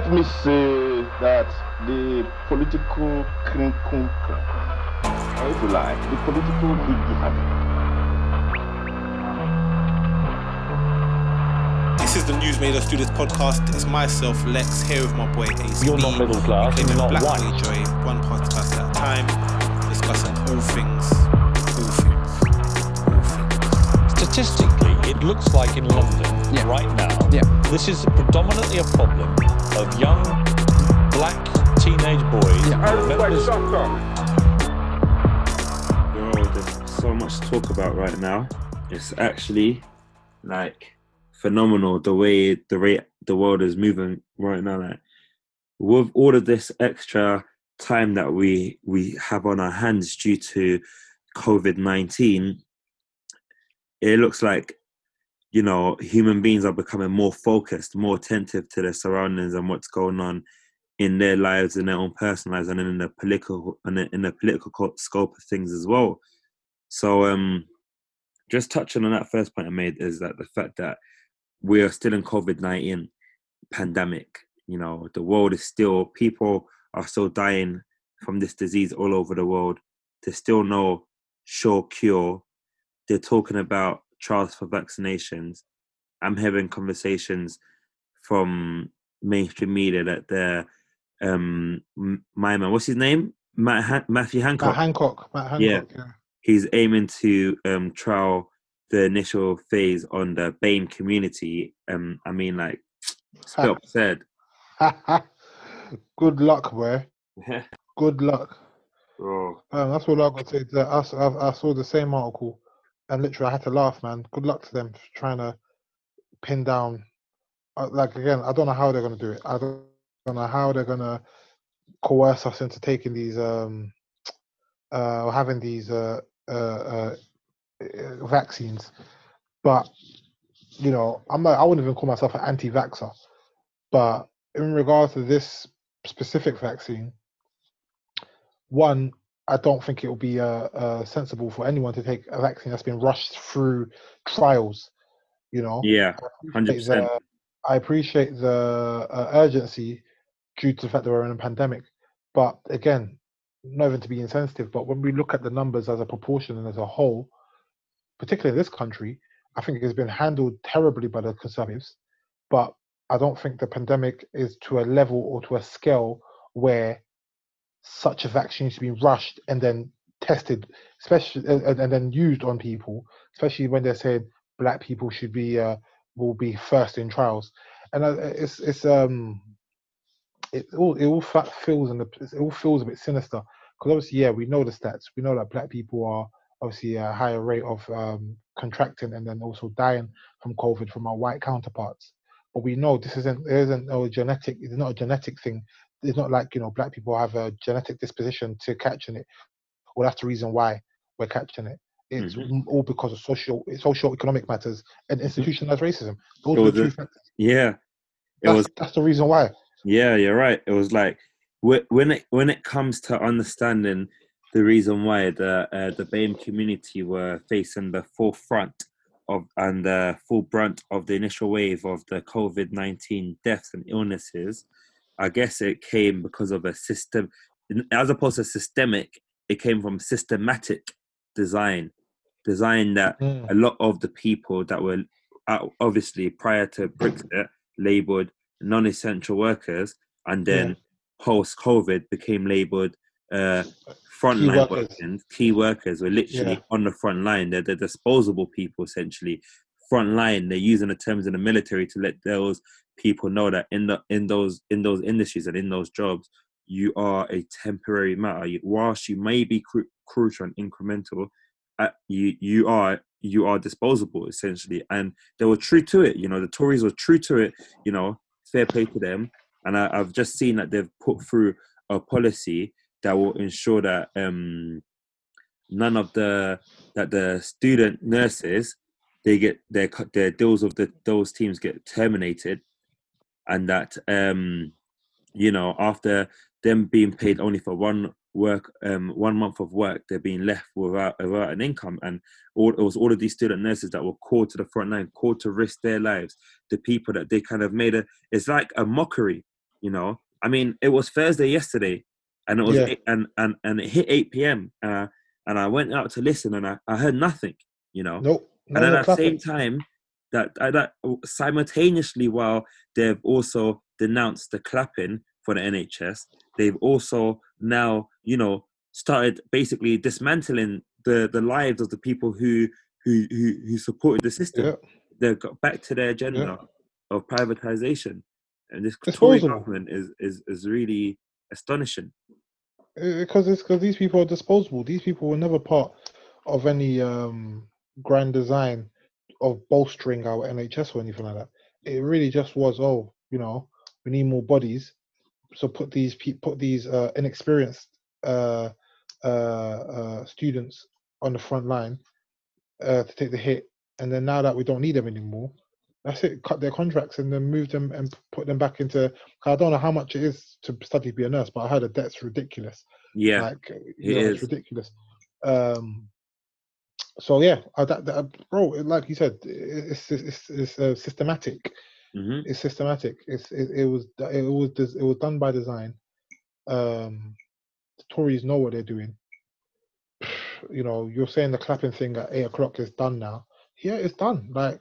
let me say that the political crinkle, or if you like, the political higgy This is the News Made Us Do This podcast. It's myself, Lex, here with my boy Ace. You're not middle class, you're not black white. joy, one podcast at a time, discussing all things, all things, all things. Statistically, it looks like in London Yeah. right now, Yeah. this is predominantly a problem of young black teenage boys. members- Yo, there's so much to talk about right now. It's actually like phenomenal the way the rate the world is moving right now. Like with all of this extra time that we we have on our hands due to COVID nineteen, it looks like you know human beings are becoming more focused, more attentive to their surroundings and what's going on in their lives, in their own personal lives, and in the political and in the political scope of things as well. So, um, just touching on that first point I made is that the fact that we are still in COVID nineteen pandemic. You know, the world is still people are still dying from this disease all over the world. There's still no sure cure. They're talking about trials for vaccinations. I'm having conversations from mainstream media that they're um my man, what's his name? Matt Han- Matthew Hancock. Matt Hancock. Matt Hancock. Yeah. Yeah. He's aiming to um trial the initial phase on the BAME community. Um, I mean, like, it's said. Good luck, boy. Good luck. Bro, Um, that's all I've got to say. I, I- I saw the same article, and literally I had to laugh, man. Good luck to them for trying to pin down. Uh, like again, I don't know how they're gonna do it. I don't, know how they're gonna coerce us into taking these, um, uh, or having these uh, uh, uh, uh, vaccines. But you know, I'm not. I wouldn't even call myself an anti-vaxxer. But in regards to this specific vaccine, one, I don't think it will be uh, uh, sensible for anyone to take a vaccine that's been rushed through trials. You know, yeah, hundred percent. I appreciate the uh, urgency due to the fact that we're in a pandemic, but again, not even to be insensitive, but when we look at the numbers as a proportion and as a whole, particularly in this country, I think it's been handled terribly by the conservatives. But I don't think the pandemic is to a level or to a scale where such a vaccine should be rushed and then tested, especially and, and- then used on people, especially when they're saying black people should be uh, will be first in trials, and uh, it's it's um it all it all feels and it all feels a bit sinister because obviously yeah we know the stats we know that black people are obviously a higher rate of um, contracting and then also dying from COVID from our white counterparts. But we know this isn't there isn't no genetic. It's not a genetic thing. It's not like you know black people have a genetic disposition to catching it. Well, that's the reason why we're catching it. It's Mhm. all because of social, social economic matters and institutionalized racism. Those It are was the two factors. Yeah, it That's, was. that's the reason why. Yeah, you're right. It was like when it when it comes to understanding the reason why the uh, the BAME community were facing the forefront of and the full brunt of the initial wave of the COVID nineteen deaths and illnesses, I guess it came because of a system, as opposed to systemic. It came from systematic design, design that Mm. a lot of the people that were uh, obviously prior to Brexit labeled non-essential workers, and then post COVID became labeled uh, frontline workers. workers. Key workers were literally Yeah. on the front line. They're the disposable people essentially. Front line. They're using the terms in the military to let those people know that in the in those in those industries and in those jobs, you are a temporary matter. Whilst you may be cru- crucial and incremental, uh, you you are you are disposable essentially and they were true to it you know the tories were true to it you know fair play to them and I, i've just seen that they've put through a policy that will ensure that um none of the that the student nurses they get their their deals of the those teams get terminated and that um you know after them being paid only for one work um one month of work they're being left without without an income and all it was all of these student nurses that were called to the front line called to risk their lives the people that they kind of made a it's like a mockery You know, I mean, it was Thursday yesterday, and it was Yeah. eight, and and and it hit eight p.m. Uh, and I went out to listen, and I, I heard nothing. You know, Nope. And then at the same time, that uh, that simultaneously, while they've also denounced the clapping for the NHS, they've also now, you know, started basically dismantling the the lives of the people who who who, who supported the system. Yeah. They've got back to their agenda of privatization, and this Tory Disposable. government is is is really astonishing. because it's because these people are disposable. These people were never part of any um, grand design of bolstering our NHS or anything like that. It really just was, oh, you know, we need more bodies, so put these put these uh, inexperienced uh, uh, uh, students on the front line uh, to take the hit, and then now that we don't need them anymore, that's it. Cut their contracts and then move them and put them back into. I don't know how much it is to study to be a nurse, but I heard that that's ridiculous Yeah, like it know, is. it's ridiculous um so yeah I, that, that bro like you said it's it's, it's uh, systematic. Hmm it's systematic. It's it, it was it was it was done by design. Um the tories know what they're doing. You know you're saying the clapping thing at eight o'clock is done now. Yeah it's done. Like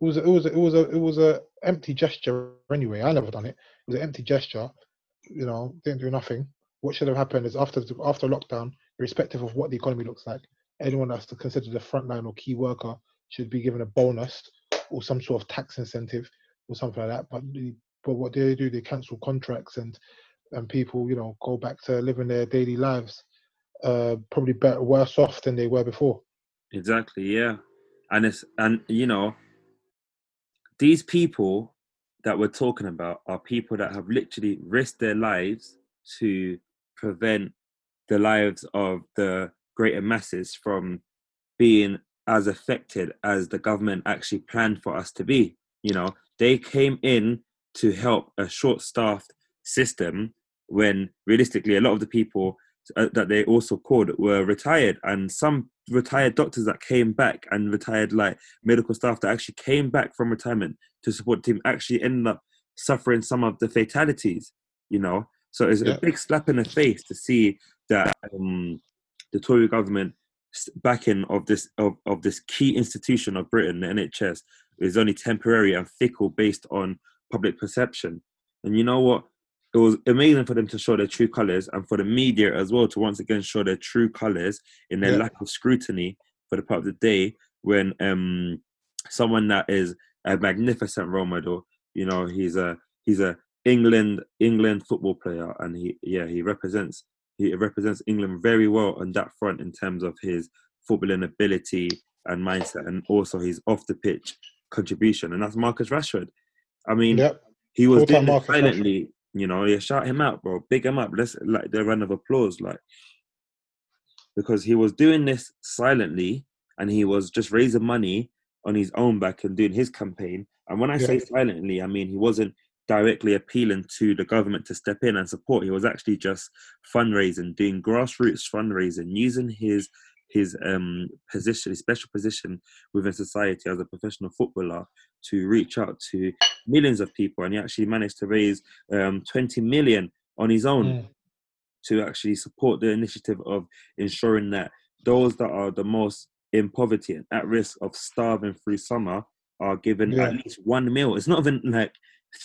it was a- it was a- it was a it was a empty gesture anyway. I never done it. It was an empty gesture. You know didn't do nothing. What should have happened is after after lockdown irrespective of what the economy looks like anyone that's considered a frontline or key worker should be given a bonus or some sort of tax incentive or something like that but the, but what they do they cancel contracts and and people you know go back to living their daily lives uh probably better worse off than they were before Exactly, yeah. And it's and you know, these people that we're talking about are people that have literally risked their lives to prevent the lives of the greater masses from being as affected as the government actually planned for us to be. You know, they came in to help a short-staffed system when realistically a lot of the people uh, that they also called were retired and some retired doctors that came back and retired like medical staff that actually came back from retirement to support the team actually ended up suffering some of the fatalities you know so it's Yeah. a big slap in the face to see that um, the Tory government backing of this of, of this key institution of Britain, the NHS, is only temporary and fickle based on public perception. And you know what? It was amazing for them to show their true colours and for the media as well to once again show their true colours in their Yeah. lack of scrutiny for the part of the day when um someone that is a magnificent role model, you know, he's a he's a England England football player and he yeah he represents he represents England very well on that front in terms of his footballing ability and mindset and also his off the pitch contribution and that's Marcus Rashford. I mean yep he was doing it Marcus Rashford. silently, you know. Yeah, shout him out, bro. Big him up. Let's like the round of applause, like because he was doing this silently and he was just raising money on his own back and doing his campaign. And when I say silently, I mean he wasn't directly appealing to the government to step in and support. He was actually just fundraising, doing grassroots fundraising, using his his um position, his special position within society as a professional footballer to reach out to millions of people and he actually managed to raise um 20 million on his own Mm. to actually support the initiative of ensuring that those that are the most in poverty and at risk of starving through summer are given Yeah. at least one meal. It's not even like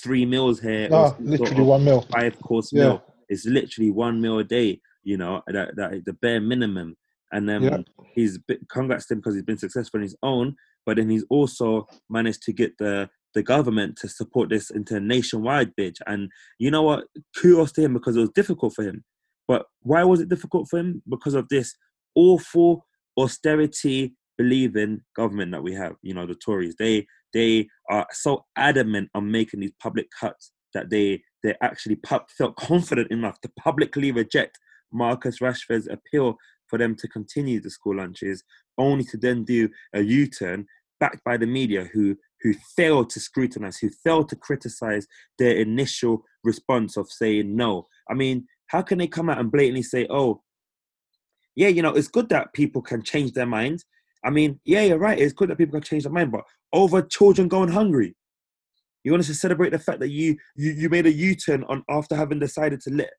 three meals here. no literally one mil five course Yeah. meal. It's literally one meal a day. You know that that the bare minimum. And then Yeah. he's congrats to him because he's been successful on his own. But then he's also managed to get the the government to support this into a nationwide bid. And you know what? Kudos to him because it was difficult for him. But why was it difficult for him? Because of this awful austerity believing government that we have. You know, the Tories. They they are so adamant on making these public cuts that they they actually pu- felt confident enough to publicly reject Marcus Rashford's appeal for them to continue the school lunches, only to then do a U-turn backed by the media who who failed to scrutinize, who failed to criticize their initial response of saying no. I mean, how can they come out and blatantly say, "Oh, yeah, you know, it's good that people can change their minds." I mean, yeah, you're right. It's good that people can change their mind, but over children going hungry, You want us to celebrate the fact that you you, you made a U-turn on after having decided to let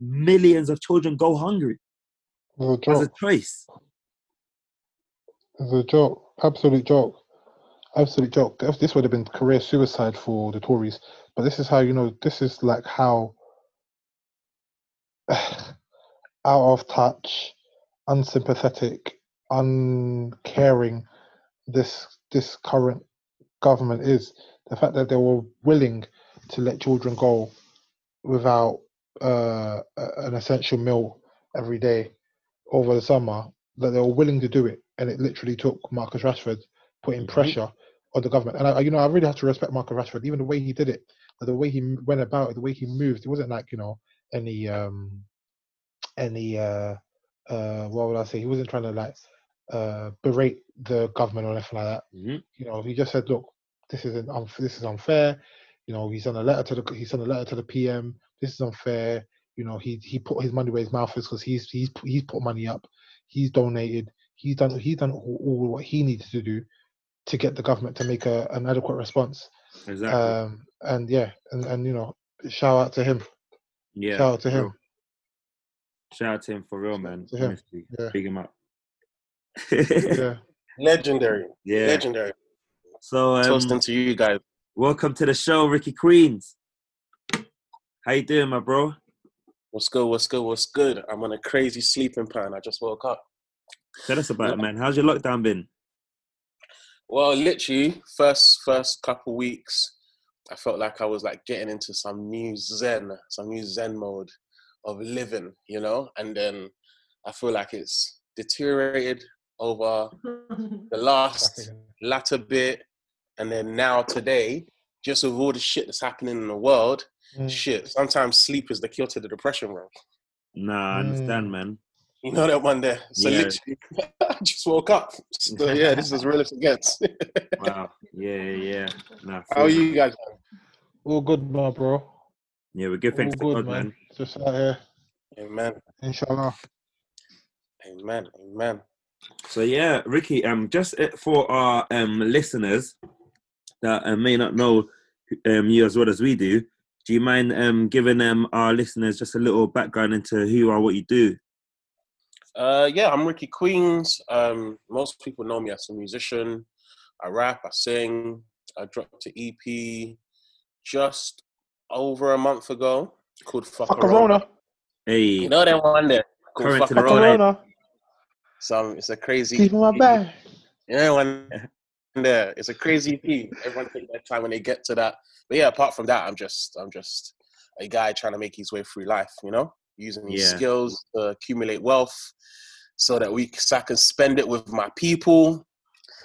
millions of children go hungry a as a choice. It was a joke. Absolute joke. Absolute joke. This would have been career suicide for the Tories. But this is how you know. This is like how out of touch, unsympathetic, uncaring this this current government is. The fact that they were willing to let children go without uh, an essential meal every day over the summer, that they were willing to do it, and it literally took Marcus Rashford putting Mhm. pressure on the government. And I, I- you know, I really have to respect Marcus Rashford, even the way he did it, the way he went about it, the way he moved. It wasn't like you know any um any uh uh what would I say? He wasn't trying to like uh berate the government or anything like that. Mhm. You know, he just said, look, this isn't unf- this is unfair. You know, he's sent a letter to the he sent a letter to the PM. This is unfair. You know, he he put his money where his mouth is because he's he's he's put money up. He's donated. He's done he's done all, all what he needed to do to get the government to make a, an adequate response. Exactly. Um, and yeah, and, and you know, shout out to him. yeah. shout out to him. Shout out to him for real, man. Honestly, Yeah. big him up. Yeah. Legendary. yeah. Legendary. So um, Toasting to you guys. welcome to the show, Ricci Queens. How you doing, my bro? What's good? What's good? What's good? I'm on a crazy sleeping pattern. I just woke up. Tell us about it, man. How's your lockdown been? Well, literally, first first couple weeks, I felt like I was like getting into some new zen, some new zen mode of living, you know. And then I feel like it's deteriorated over the last latter bit, and then now today, just with all the shit that's happening in the world, Mm. shit. Sometimes sleep is the cure to the depression, bro. Nah, I understand, Mm. man. You know that one there. So Yeah. literally, I just woke up. So yeah, this is as real as it gets. Wow. Yeah, yeah, yeah. Nah, How are you guys? All good, my bro. Yeah, we're good. All Thanks to good, God, man. Just out here, Amen. inshallah. Amen. Amen. So yeah, Ricci. Um, just uh, for our um listeners that uh, may not know um you as well as we do, do you mind um giving um our listeners just a little background into who you are, what you do? Uh, yeah, I'm Ricci Queens. Um, most people know me as a musician. I rap, I sing. I dropped an EP just over a month ago called Fuck, Fuck Corona. Corona. Hey, You know that one there called Current to the Fuck Corona. Corona. So it's a crazy. Keep my EP. bag. You know one there. It's a crazy thing. Everyone take their time when they get to that. But yeah, apart from that, I'm just I'm just a guy trying to make his way through life. You know, using his Yeah. skills to accumulate wealth, so that we so I can spend it with my people.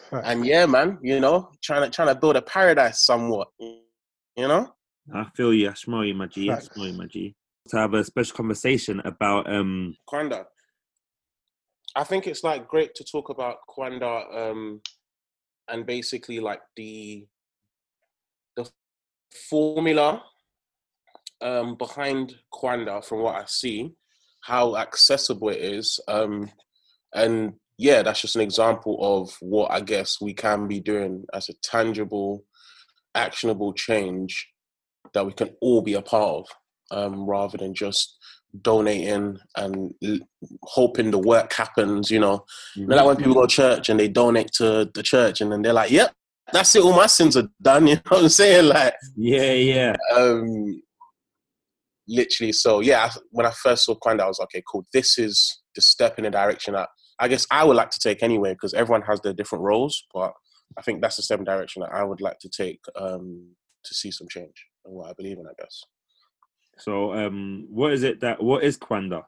Facts. And yeah, man, you know, trying to trying to build a paradise somewhat. You know. I feel you. I smell you, my G. I Facts. smell you, my G. To have a special conversation about um Kwanda. I think it's like great to talk about Kwanda um, and basically like the the formula um, behind Kwanda from what I see, how accessible it is, um, and yeah, that's just an example of what I guess we can be doing as a tangible, actionable change that we can all be a part of, um, rather than just donating and l- hoping the work happens. You know, you know, like when people go to church and they donate to the church, and then they're like, "Yep, that's it. All my sins are done." You know what I'm saying? Like, Yeah, yeah. um, literally. So yeah, when I first saw Kwanda, I was like, okay, cool. This is the step in the direction that I guess I would like to take anyway, because everyone has their different roles. But I think that's the step in direction that I would like to take um, to see some change and what I believe in. I guess. So um what is it that what is Kwanda?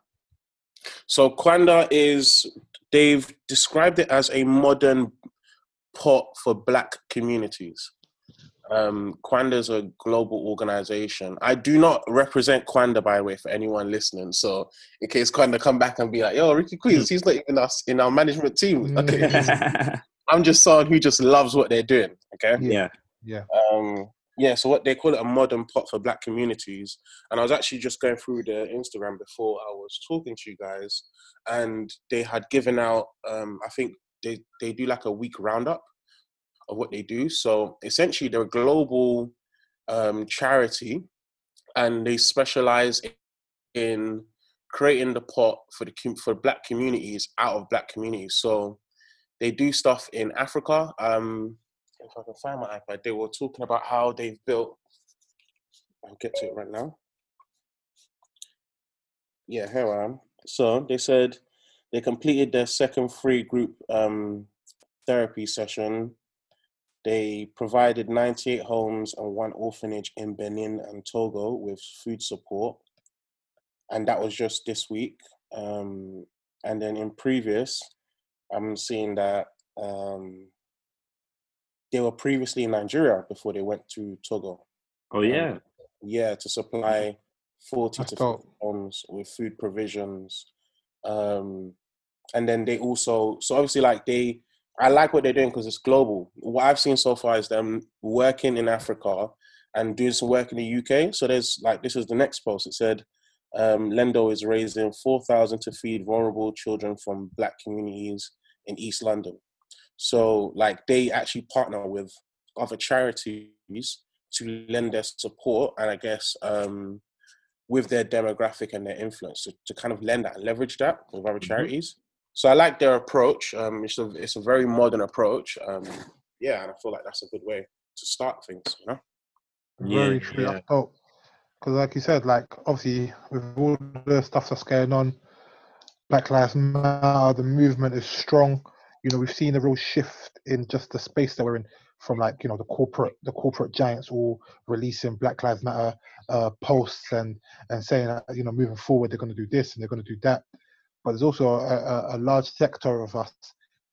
So Kwanda is they've described it as a modern pot for black communities. Um, Kwanda is a global organization. I do not represent Kwanda, by the way, for anyone listening. So, in case Kwanda come back and be like, "Yo, Ricci Queens, he's not even us in our management team." Okay, I'm just someone who just loves what they're doing. Okay, yeah. Yeah. um, yeah, so what they call it a modern pot for black communities. And I was actually just going through their Instagram before I was talking to you guys, and they had given out. Um, I think they they do like a week roundup of what they do. So essentially, they're a global um, charity, and they specialize in creating the pot for the for black communities out of black communities. So they do stuff in Africa. Um, if I can find my iPad, they were talking about how they've built. I'll get to it right now. Yeah, here I am. So they said they completed their second free group um, therapy session. They provided 98 homes and one orphanage in Benin and Togo with food support. And that was just this week. Um, and then in previous, I'm seeing that um, they were previously in Nigeria before they went to Togo. Oh yeah. Um, yeah, to supply 40 That's to 50 homes with food provisions. Um, and then they also, so obviously, like they, I like what they're doing because it's global. What I've seen so far is them working in Africa and doing some work in the UK. So there's like, this is the next post. It said, um, Lendo is raising 4,000 to feed vulnerable children from black communities in East London. So like they actually partner with other charities to lend their support and I guess um, with their demographic and their influence to, to kind of lend that and leverage that with other Mhm. charities. So I like their approach. Um, it's a it's a very modern approach. Um, yeah, and I feel like that's a good way to start things. You know. Very true. yeah. That's dope. Because, like you said, like obviously with all the stuff that's going on, Black Lives Matter, the movement is strong. You know, we've seen a real shift in just the space that we're in, from like you know the corporate the corporate giants all releasing Black Lives Matter uh, posts and and saying that you know moving forward they're going to do this and they're going to do that. But there's also a, a, a large sector of us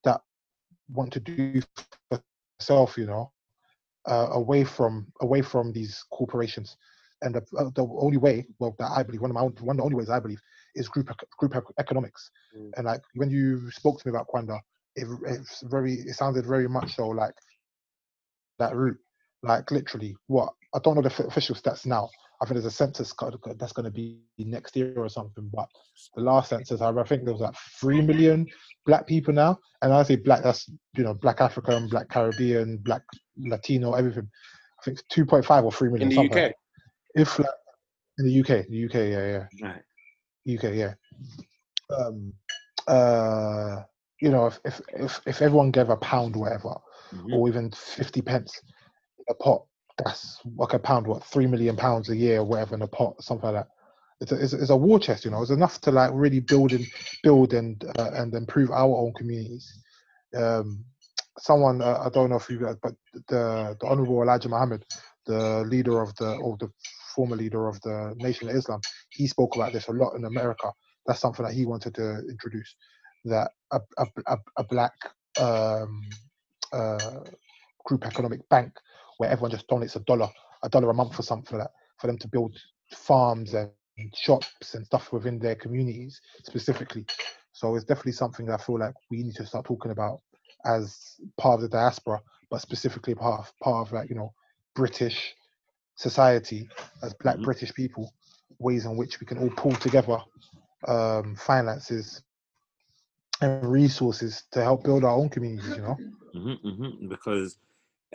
that want to do for self, you know, uh, away from away from these corporations. And the, uh, the only way, well, that I believe, one of my one of the only ways I believe is group group economics. Mm. And like when you spoke to me about Kwanda, it, it's very it sounded very much so like that route. Like literally, what I don't know the f- official stats now. I think there's a census that's going to be next year or something. But the last census, I think there was like three million black people now. And I say black, that's you know black African, black Caribbean, black Latino, everything. I think it's 2.5 or 3 million. In the something UK. If like, in the UK, the UK, yeah, yeah. Right. UK, yeah. Um, uh, you know, if, if if if everyone gave a pound, whatever, Mhm. or even fifty pence a pot, that's like a pound, what three million pounds a year, or whatever in a pot, something like that. It's a, it's, a- it's a war chest, you know. It's enough to like really build and build and uh, and improve our own communities. Um, someone uh, I don't know if you guys, but the the Honourable Elijah Muhammad, the leader of the or the former leader of the Nation of Islam, he spoke about this a lot in America. That's something that he wanted to introduce. That a a, a, a black um, uh, group economic bank where everyone just donates a dollar, a dollar a month for something like that, for them to build farms and shops and stuff within their communities specifically. So it's definitely something that I feel like we need to start talking about as part of the diaspora, but specifically part of, part of like you know British society as Black Mhm. British people, ways in which we can all pull together um, finances and resources to help build our own communities. You know. hmm hmm Because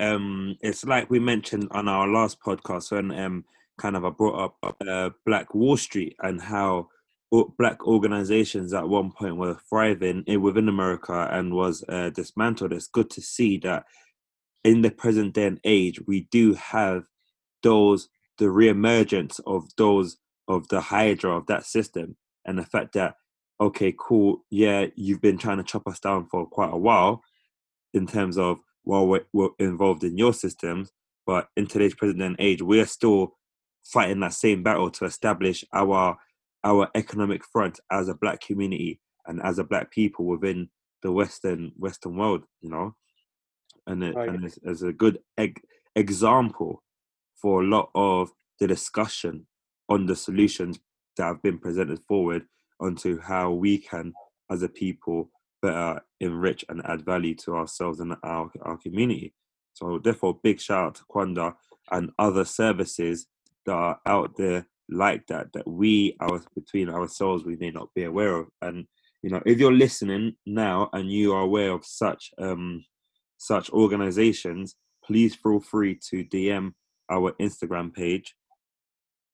um, it's like we mentioned on our last podcast when um, kind of I brought up uh, Black Wall Street and how black organizations at one point were thriving within America and was uh, dismantled. It's good to see that in the present day and age, we do have those the reemergence of those of the hydra of that system and the fact that okay cool yeah you've been trying to chop us down for quite a while in terms of while we're, we're involved in your systems but in today's present age we're still fighting that same battle to establish our our economic front as a black community and as a black people within the western western world you know and it, Right. and it's, it's a good eg- example for a lot of the discussion on the solutions that have been presented forward onto how we can as a people better enrich and add value to ourselves and our, our community. So therefore big shout out to Kwanda and other services that are out there like that that we our between ourselves we may not be aware of. And you know if you're listening now and you are aware of such um such organizations please feel free to dm our Instagram page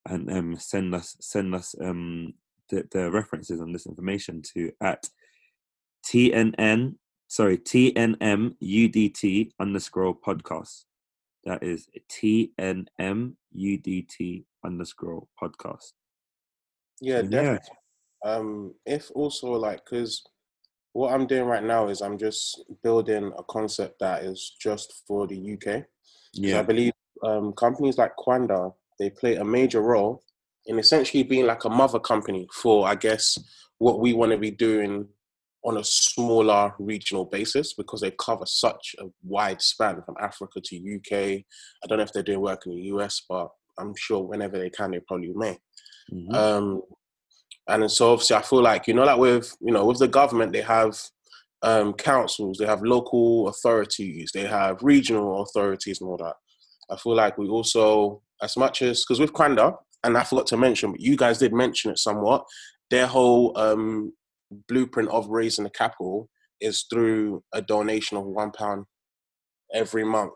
and um, send us send us um, the, the references on this information to at TNN sorry TNMUDT underscore podcast. That is TNMUDT underscore podcast. Yeah, Yeah. definitely. Um, if also like, because what I'm doing right now is I'm just building a concept that is just for the UK. Yeah, I believe um, companies like Kwanda they play a major role in essentially being like a mother company for, I guess, what we want to be doing on a smaller regional basis because they cover such a wide span from Africa to UK. I don't know if they're doing work in the US, but I'm sure whenever they can, they probably may. Mhm. Um, and so obviously, I feel like you know, like with you know, with the government, they have um, councils, they have local authorities, they have regional authorities, and all that. I feel like we also, as much as because with Kwanda, and I forgot to mention, but you guys did mention it somewhat. Their whole um, blueprint of raising the capital is through a donation of one pound every month.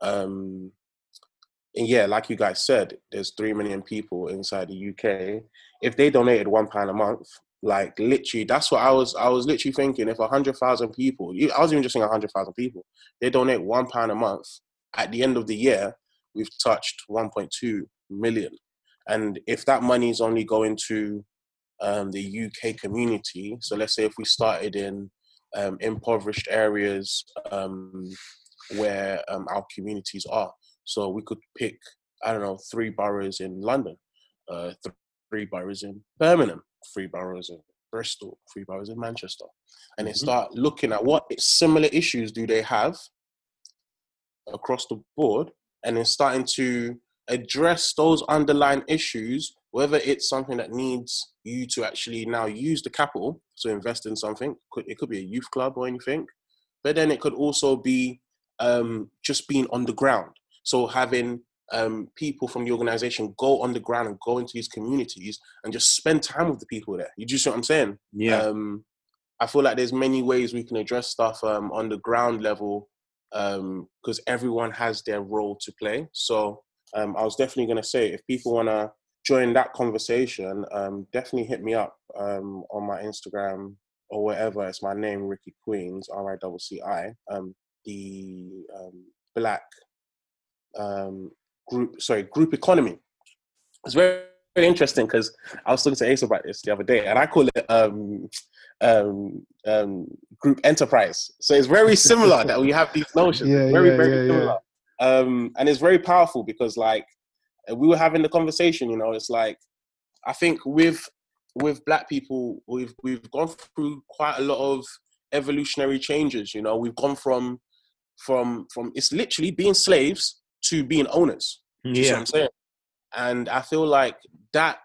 Um, and yeah, like you guys said, there's three million people inside the UK. If they donated one pound a month, like literally, that's what I was. I was literally thinking. If hundred thousand people, I was even just saying hundred thousand people, they donate one pound a month. At the end of the year, we've touched 1.2 million. And if that money is only going to um, the UK community, so let's say if we started in um, impoverished areas um, where um, our communities are, so we could pick, I don't know, three boroughs in London, uh, three boroughs in Birmingham, three boroughs in Bristol, three boroughs in Manchester, and then Mhm. start looking at what similar issues do they have across the board, and then starting to address those underlying issues, whether it's something that needs you to actually now use the capital to invest in something. It could be a youth club or anything, but then it could also be um, just being on the ground. So having um, people from the organization go on the ground and go into these communities and just spend time with the people there. You just see what I'm saying? Yeah. Um, I feel like there's many ways we can address stuff um, on the ground level because everyone has their role to play. So um, I was definitely going to say if people want to join that conversation, um, definitely hit me up um, on my Instagram or wherever. It's my name, Ricci Queens, R I C C I. Um, the um, Black um, group, sorry, group economy. It's very, very interesting because I was talking to Ace about this the other day, and I call it um, um, um, group enterprise. So it's very similar that we have these notions. Yeah, very, yeah, very yeah, yeah. similar. Um, and it's very powerful because, like, uh, we were having the conversation. You know, it's like I think with with black people, we've we've gone through quite a lot of evolutionary changes. You know, we've gone from from from it's literally being slaves to being owners. Do you see what Yeah. I'm saying? And I feel like that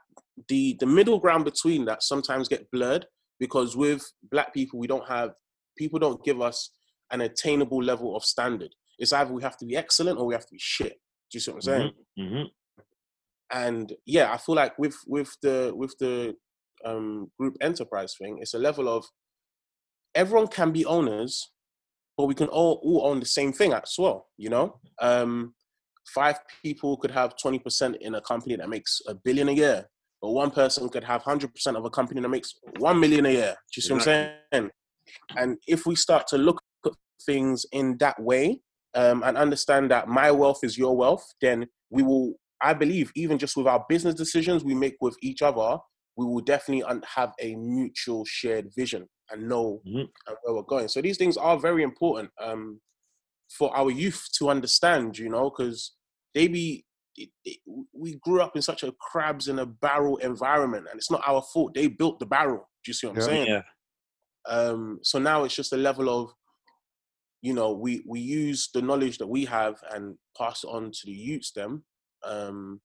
the the middle ground between that sometimes get blurred because with black people we don't have people don't give us an attainable level of standard. It's either we have to be excellent or we have to be shit. Do you see what I'm saying? hmm and yeah, I feel like with with the with the um, group enterprise thing, it's a level of everyone can be owners, but we can all all own the same thing as well. You know, um, five people could have twenty percent in a company that makes a billion a year, but one person could have hundred percent of a company that makes one million a year. Do you see what I'm saying? And if we start to look at things in that way um, and understand that my wealth is your wealth, then we will I believe even just with our business decisions we make with each other, we will definitely have a mutual shared vision and know Mhm. uh, where we're going. So these things are very important um, for our youth to understand, you know, because they be it, it, we grew up in such a crabs in a barrel environment, and it's not our fault. They built the barrel. Do you see what I'm Yeah. saying? Yeah. Um, so now it's just a level of, you know, we we use the knowledge that we have and pass it on to the youths them, um,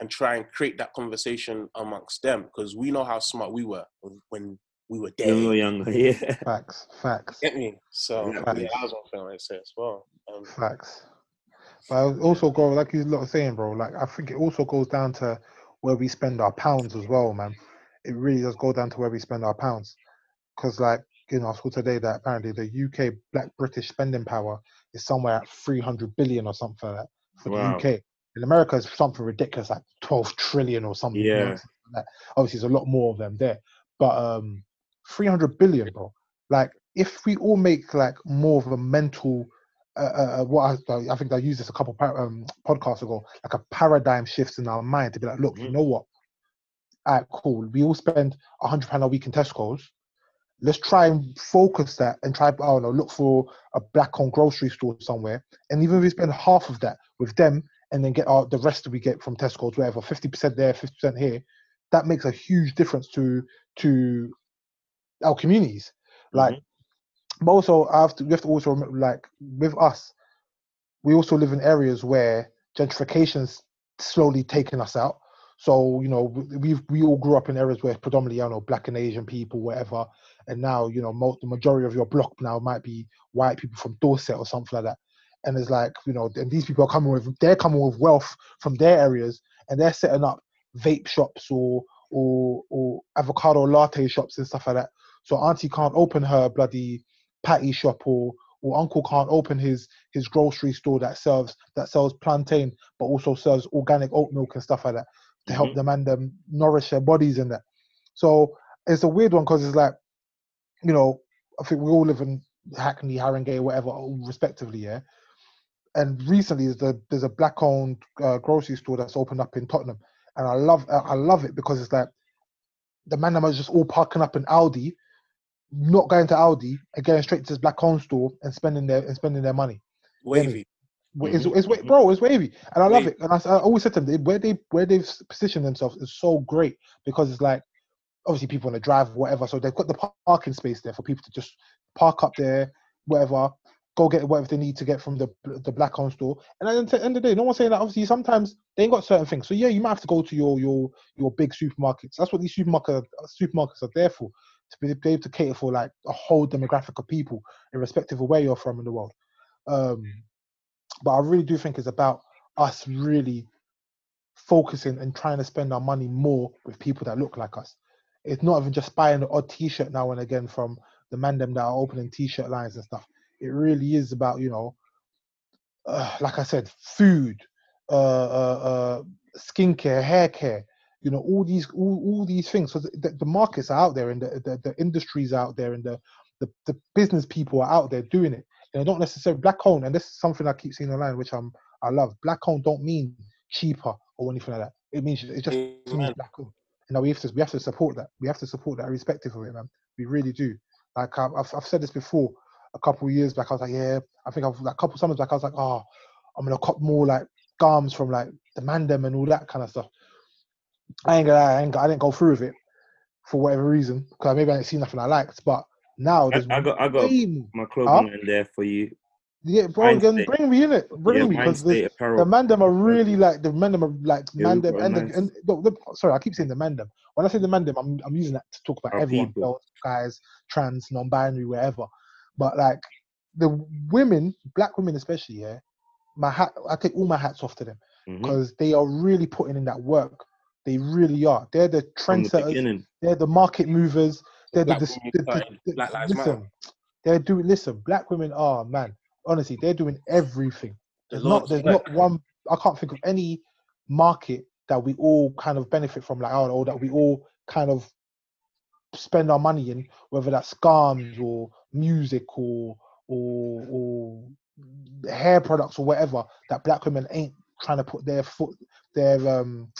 and try and create that conversation amongst them because we know how smart we were when we were When we were younger. Yeah. Facts, facts, Get me? So Yeah. yeah, that was one thing I'd say as well. Um, facts. But it also go like you lot are saying, bro. Like I think it also goes down to where we spend our pounds as well, man. It really does go down to where we spend our pounds. Because like you I saw today that apparently the UK Black British spending power is somewhere at 300 billion or something like that for Wow. the UK. In America, it's something ridiculous, like 12 trillion or something. Yeah. like that. Obviously, there's a lot more of them there. But um, 300 billion, bro. Like, if we all make like more of a mental, uh, uh, uh, what I, I think I used this a couple par- um, podcasts ago, like a paradigm shift in our mind to be like, look, you Mhm. know what? All right, cool. We all spend a hundred pound a week in Tesco's. Let's try and focus that and try. I don't know. Look for a black-owned grocery store somewhere, and even if we spend half of that with them, and then get our the rest we get from Tesco's, whatever, fifty percent there, fifty percent here, that makes a huge difference to to our communities. Mm-hmm. Like, but also I have to we have to also remember, like with us, we also live in areas where gentrification's slowly taking us out. So you know we we all grew up in areas where predominantly you know black and Asian people, whatever, and now you know most the majority of your block now might be white people from Dorset or something like that. And it's like you know, and these people are coming with they're coming with wealth from their areas, and they're setting up vape shops or or or avocado latte shops and stuff like that. So auntie can't open her bloody patty shop or or uncle can't open his his grocery store that serves that sells plantain but also serves organic oat milk and stuff like that to help Mhm. them and them nourish their bodies and that. So it's a weird one because it's like, you know, I think we all live in Hackney, Harringay, whatever, respectively, yeah. And recently, there's a there's a black-owned uh, grocery store that's opened up in Tottenham, and I love I I love it because it's like the man them are just all parking up in Aldi, not going to Aldi and going straight to this black-owned store and spending their and spending their money. Wavy. It's, Mhm, it's mhm. bro, it's wavy, and I love it. And I always said to them, they- where they where they've positioned themselves is so great because it's like obviously people want to drive, whatever. So they've got the parking space there for people to just park up there, whatever, go get whatever they need to get from the the black owned store. And at the end of the day, no one's saying that. Obviously, sometimes they ain't got certain things. So yeah, you might have to go to your your your big supermarkets. That's what these supermarket supermarkets are there for to be be able to cater for like a whole demographic of people, irrespective of where you're from in the world. Um, but I really do think it's about us really focusing and trying to spend our money more with people that look like us. It's not even just buying an odd T-shirt now and again from the man them that are opening T-shirt lines and stuff. It really is about you know, uh, like I said, food, uh, uh, uh, skincare, hair care. You know, all these all, all these things. So the, the, the markets are out there, and the, the the industries out there, and the, the the business people are out there doing it. They don't necessarily black owned, and this is something I keep seeing online, which I'm I love. Black owned don't mean cheaper or anything like that. It means it just means Amen. black owned. And now we have to we have to support that. We have to support that irrespective of it, man. We really do. Like I've I've, I've said this before a couple of years back. I was like, yeah, I think I've like a couple summers back. I was like, oh, I'm gonna cop more like garms from like the Mandem and all that kind of stuff. I ain't gonna I, ain't, I didn't go through with it for whatever reason because maybe I didn't see nothing I liked. But now I, I got I got my clothing in there for you. Yeah, bro, then bring me in it. Bring yeah, me because the, the man them are really like the man them are like Yeah, man them and, the, nice- and no, the, sorry, I keep saying the man them. When I say the man them, I'm I'm using that to talk about Our everyone, people. girls, guys, trans, non-binary, wherever. But like the women, black women especially, yeah, my hat, I take all my hats off to them mm-hmm. because they are really putting in that work. They really are. They're the From the trendsetters. They're the market movers. They're the, Black dis- the, the, the- Black Lives Matter. listen. They're doing listen. Black women are man. Honestly, they're doing everything. There's not there's not one. I can't think of any market that we all kind of benefit from, like oh, or that we all kind of spend our money in, whether that's scarms or music or or or hair products or whatever. That black women ain't trying to put their foot their um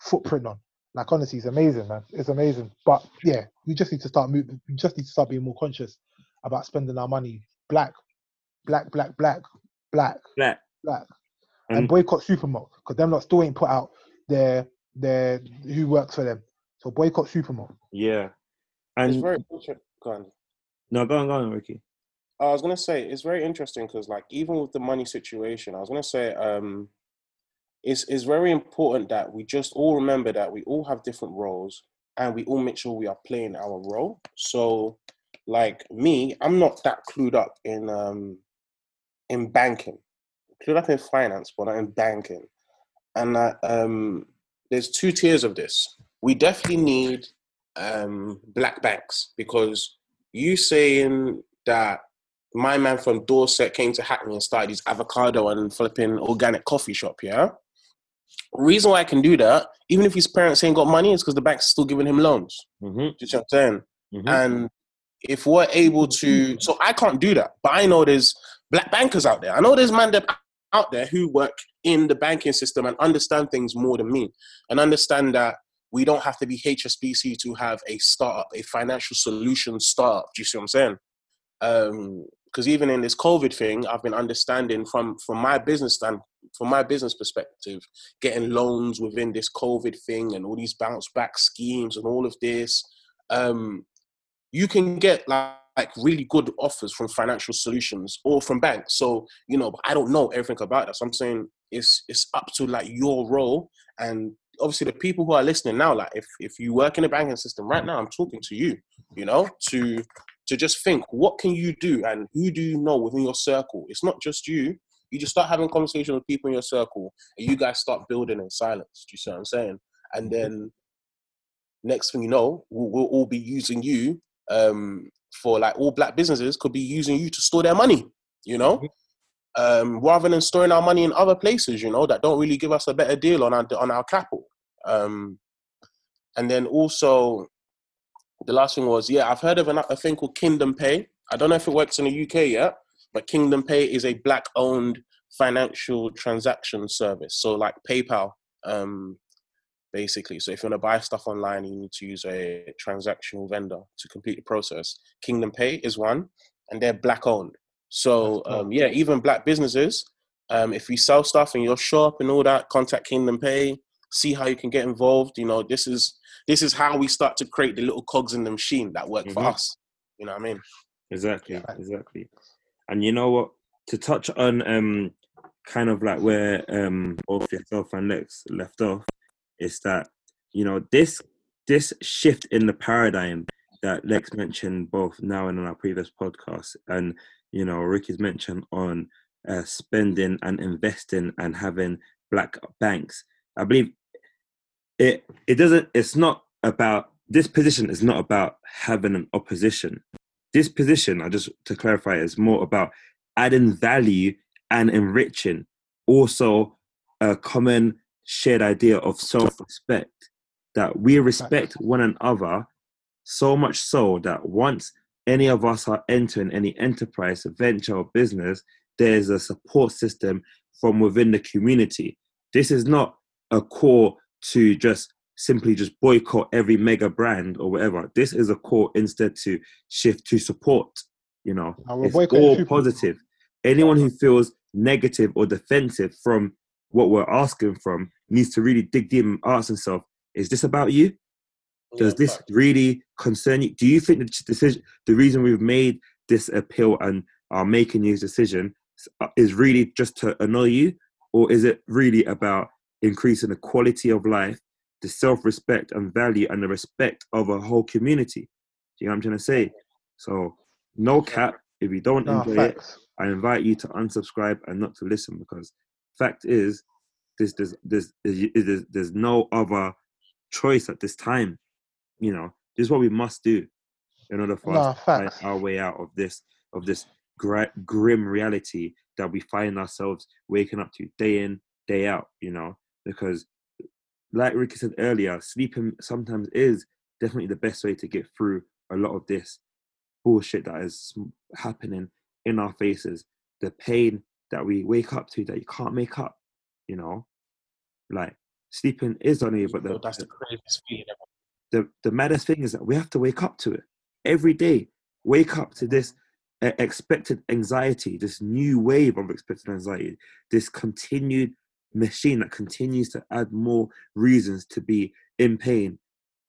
footprint on. Like honestly, it's amazing, man. It's amazing. But yeah, we just need to start moving. We just need to start being more conscious about spending our money. Black, black, black, black, black, Black. black, and, And boycott Supermo because them lot still ain't put out their their who works for them. So boycott Supermo. yeah. And it's very interesting. Go on. no, go on, go on, Ricci. I was gonna say it's very interesting because, like, even with the money situation, I was gonna say um, it's it's very important that we just all remember that we all have different roles and we all make sure we are playing our role. So, like me, I'm not that clued up in um, in banking, clued up in finance, but not in banking. And um, there's two tiers of this. We definitely need um, black banks because you saying that my man from Dorset came to Hackney and started his avocado and flipping organic coffee shop, yeah? Reason why I can do that, even if his parents ain't got money, is because the bank's still giving him loans. Mm-hmm. Do you see what I'm saying? Mhm. And if we're able to, so I can't do that, but I know there's black bankers out there. I know there's man that out there who work in the banking system and understand things more than me, and understand that we don't have to be HSBC to have a startup, a financial solution startup. Do you see what I'm saying? Because even in this COVID thing, I've been understanding from from my business stand, from my business perspective, getting loans within this COVID thing and all these bounce back schemes and all of this. Um, you can get like, like really good offers from financial solutions or from banks. So you know, I don't know everything about that. So I'm saying it's it's up to like your role and obviously the people who are listening now. Like if if you work in the banking system right now, I'm talking to you. You know, to to just think what can you do and who do you know within your circle. It's not just you. You just start having conversation with people in your circle, and you guys start building in silence. Do you see what I'm saying? And then next thing you know, we'll, we'll all be using you um, for like all black businesses could be using you to store their money, you know, um, rather than storing our money in other places, you know, that don't really give us a better deal on our on our capital. Um, and then also, the last thing was, yeah, I've heard of an, a thing called Kingdom Pay. I don't know if it works in the UK yet, but Kingdom Pay is a black-owned financial transaction service. So like PayPal, um, basically. So if you want to buy stuff online, you need to use a transactional vendor to complete the process. Kingdom Pay is one, and they're black owned. So cool. um, yeah, even black businesses, um, if you sell stuff in your shop and all that, contact Kingdom Pay. See how you can get involved. You know, this is this is how we start to create the little cogs in the machine that work for Mhm. us. You know what I mean? Exactly, Yeah. exactly. And you know what? To touch on um kind of like where um both yourself and Lex left off, is that you know this this shift in the paradigm that Lex mentioned both now and in our previous podcast, and you know Ricci's mentioned on uh, spending and investing and having black banks. I believe it it doesn't. It's not about this position. is not about having an opposition this position, I just to clarify, is more about adding value and enriching. Also, a common shared idea of self-respect that we respect one another so much so that once any of us are entering any enterprise, venture, or business, there's a support system from within the community. This is not a call to just simply just boycott every mega brand or whatever. This is a call instead to shift to support. You know, it's all positive. Anyone who feels negative or defensive from what we're asking from needs to really dig deep and ask himself: Is this about you? Oh, Does Yeah, this fact. really concern you? Do you think the decision, the reason we've made this appeal and are making this decision uh, is really just to annoy you, or is it really about increasing the quality of life, the self-respect and value, and the respect of a whole community? Do you know what I'm trying to say? So, no cap. If you don't No, enjoy it. I invite you to unsubscribe and not to listen because fact is, there's there's there's there's, there's, there's no other choice at this time. You know, this is what we must do in order for No, us to find our way out of this of this grim reality that we find ourselves waking up to day in day out. You know, because like Ricci said earlier, sleeping sometimes is definitely the best way to get through a lot of this bullshit that is happening in our faces. The pain that we wake up to that you can't make up. You know, like sleeping is on you, but the, that's the craziest feeling the the maddest thing is that we have to wake up to it every day. Wake up to this expected anxiety, this new wave of expected anxiety, this continued machine that continues to add more reasons to be in pain,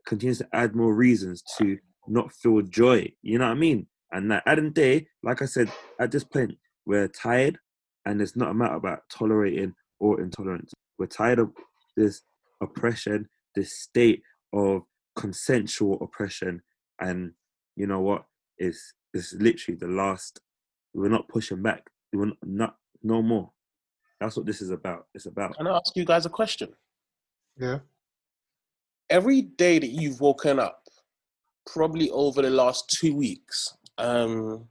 continues to add more reasons to not feel joy. You know what I mean? And that at day, like I said, at this point, we're tired, and it's not a matter about tolerating or intolerance. We're tired of this oppression, this state of consensual oppression, and you know what? It's it's literally the last. We're not pushing back. We're not, not no more. That's what this is about. It's about Can I ask you guys a question? Yeah. every day that you've woken up, probably over the last two weeks, um,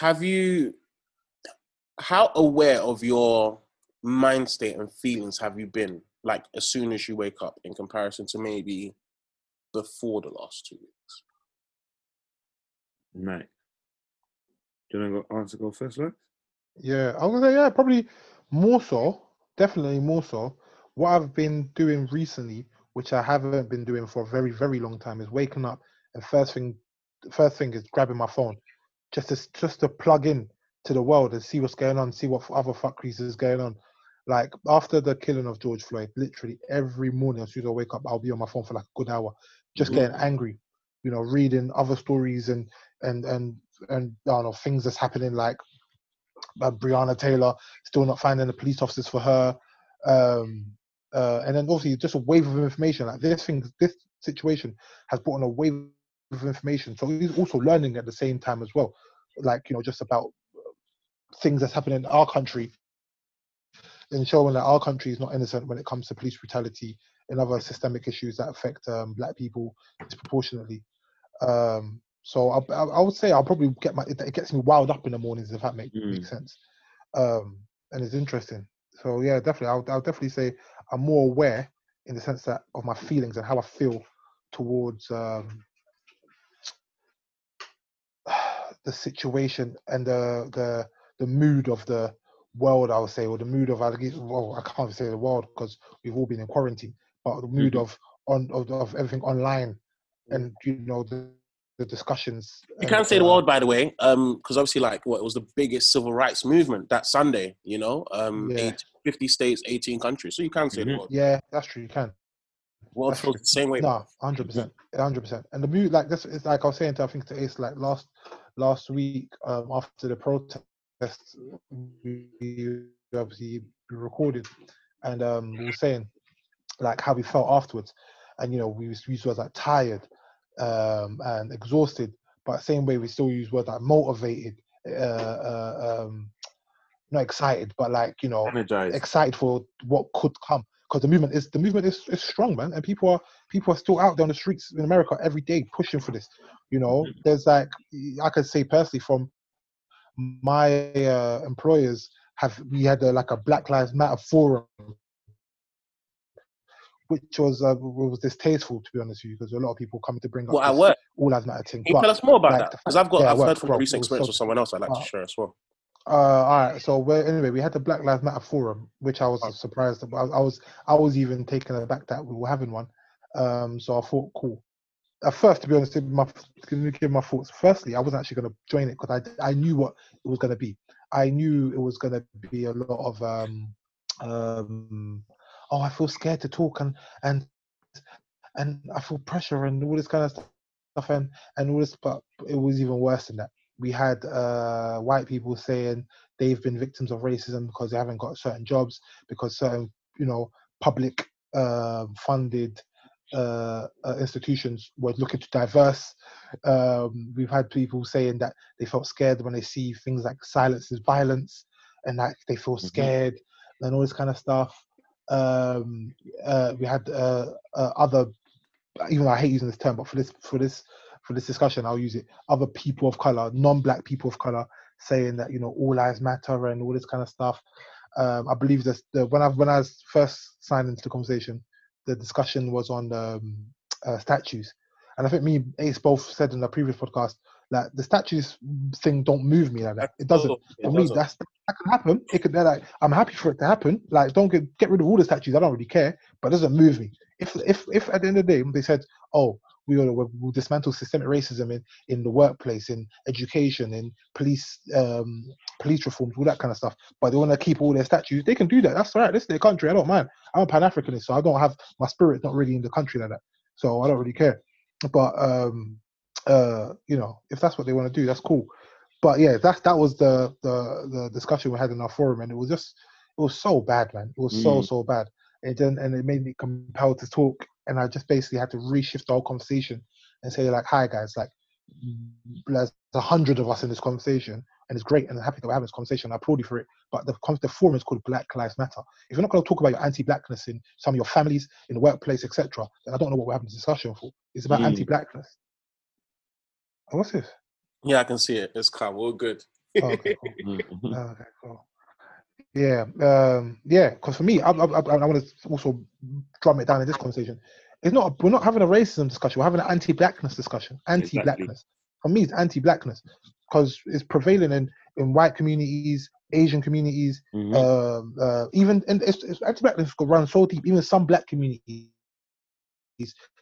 have you, how aware of your mind state and feelings have you been like as soon as you wake up in comparison to maybe before the last two weeks? Mate. Do you want to go answer go first, Lex? Yeah, I was gonna say yeah, probably more so, definitely more so. What I've been doing recently, which I haven't been doing for a very, very long time, is waking up and first thing, first thing is grabbing my phone, just to just to plug in to the world and see what's going on, see what other fuckeries is going on. Like after the killing of George Floyd, literally every morning as soon as I wake up, I'll be on my phone for like a good hour, just Mhm. getting angry, you know, reading other stories and and and and I don't know things that's happening like uh, Breonna Taylor still not finding the police officers for her, um, uh, and then obviously just a wave of information like this thing, this situation has brought on a wave of information. So he's also learning at the same time as well, like you know just about things that's happening in our country and showing that our country is not innocent when it comes to police brutality and other systemic issues that affect um, black people disproportionately. Um, so I, I, I would say I'll probably get my it, it gets me wild up in the mornings if that make, makes sense. Um, and it's interesting. So yeah, definitely, I'll, I'll definitely say I'm more aware in the sense that of my feelings and how I feel towards um, the situation and the the the mood of the world. I would say, or the mood of I well, I can't say the world because we've all been in quarantine, but the mood Mhm. of on of, of everything online and you know the, the discussions. You and, can say the uh, world, by the way, Um because obviously, like, what it was the biggest civil rights movement that Sunday. You know, um, Yeah. eight, 50 states, eighteen countries. So you can say the Mhm. world. Yeah, that's true. You can. World feels the same way. No, hundred percent, hundred percent. And the mood, like this, is like I was saying to I think to Ace, like last last week um, after the protest, we we obviously recorded, and um, we were saying like how we felt afterwards, and you know we used, we used like tired, um, and exhausted, but same way we still use words like motivated, uh, uh, um, not excited, but like you know Energized. excited for what could come because the movement is the movement is, is strong man and people are people are still out there on the streets in america every day pushing for this you know there's like i could say personally from my uh, employers have we had a, like a black lives matter forum which was uh, was distasteful to be honest with you because a lot of people coming to bring up Well, at this work. all lives matter thing Can you but tell us more about like, that? Because I've got, yeah, I've work, heard from bro, recent experience so- with someone else I'd like uh, to share as well. uh, all right. So anyway, we had the Black Lives Matter forum, which I was Oh. surprised about. I was I was even taken aback that we were having one. Um, so I thought, cool. At first, to be honest, with my give my thoughts. Firstly, I wasn't actually going to join it because I I knew what it was going to be. I knew it was going to be a lot of um um oh I feel scared to talk and and and I feel pressure and all this kind of stuff and and all this, but it was even worse than that. We had uh, white people saying they've been victims of racism because they haven't got certain jobs because certain you know public uh, funded uh, uh, institutions were looking to diverse. Um, we've had people saying that they felt scared when they see things like silence is violence and that they feel Mhm. scared and all this kind of stuff. Um, uh, we had uh, uh, other even though I hate using this term, but for this for this for this discussion, I'll use it. Other people of color, non-black people of color, saying that you know all lives matter and all this kind of stuff. Um, I believe that when I when I was first signed into the conversation, the discussion was on um, uh, statues, and I think me Ace both said in the previous podcast that the statues thing don't move me like that. It doesn't. Oh, it For me, doesn't. that's that can happen. It could. They're like, I'm happy for it to happen. Like, don't get get rid of all the statues. I don't really care, but it doesn't move me. If if if at the end of the day they said, oh, we will we'll dismantle systemic racism in in the workplace, in education, in police um police reforms, all that kind of stuff, but they want to keep all their statues, they can do that. That's all right. This is their country. I don't mind. I'm a Pan Africanist, so I don't have my spirit's not really in the country like that. So I don't really care. But um uh you know if that's what they want to do, that's cool but yeah, that's that was the the the discussion we had in our forum, and it was just it was so bad, man. It was so Mm. so bad. It then and it made me compelled to talk, and I just basically had to reshift the whole conversation and say like, "Hi guys, like there's a hundred of us in this conversation, and it's great, and I'm happy that we're having this conversation. I applaud you for it. But the the forum is called Black Lives Matter. If you're not going to talk about your anti-blackness in some of your families, in the workplace, etc., then I don't know what we're having this discussion for. It's about Mm. anti-blackness. What's this? Yeah, I can see it. It's calm. All good. Oh, okay, cool. Mhm. Oh, okay, cool. Yeah, um, yeah. Because for me, I, I, I, I want to also drum it down in this conversation. It's not. We're not having a racism discussion. We're having an anti-blackness discussion. Anti-blackness. For me, it's anti-blackness because it's prevailing in in white communities, Asian communities, Mhm. um, uh, even and it's, it's anti-blackness could run so deep. Even some black communities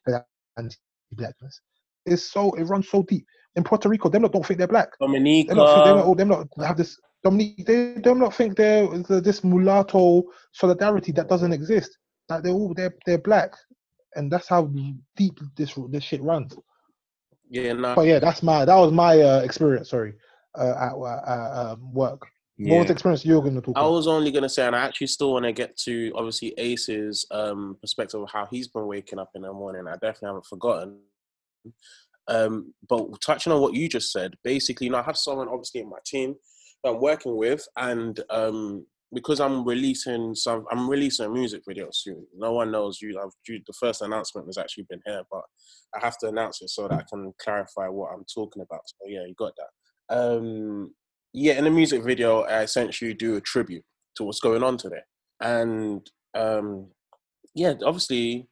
that anti-blackness. It's so it runs so deep. In Puerto Rico, them lot don't think they're black. Dominica. They don't think don't, them not have this Dominique. They them not think there is this mulatto solidarity that doesn't exist. Like they're all they're they're black, and that's how deep this this shit runs. yeah, nah. But yeah, that's my that was my uh, experience. Sorry, uh, at uh, um, work. What was the experience you're going to talk I about? was only gonna say, and I actually still want to get to obviously Ace's um, perspective of how he's been waking up in the morning. I definitely haven't forgotten. Um, but touching on what you just said, basically, you know, I have someone obviously in my team that I'm working with, and um, because I'm releasing some, I'm releasing a music video soon. No one knows you. I've the first announcement has actually been here, but I have to announce it so that I can clarify what I'm talking about. So yeah, you got that. Um, yeah, in the music video, I essentially do a tribute to what's going on today, and um, yeah, obviously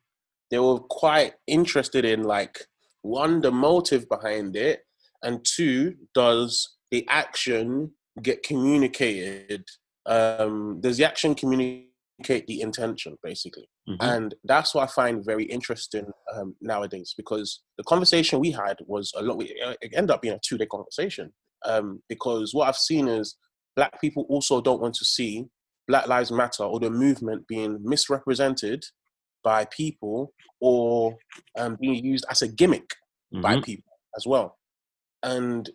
they were quite interested in like one the motive behind it, and two does the action get communicated? Um, does the action communicate the intention basically? Mhm. And that's what I find very interesting um, nowadays because the conversation we had was a lot. It ended up being a two-day conversation um, because what I've seen is black people also don't want to see Black Lives Matter or the movement being misrepresented by people or um, being used as a gimmick by Mhm. people as well. And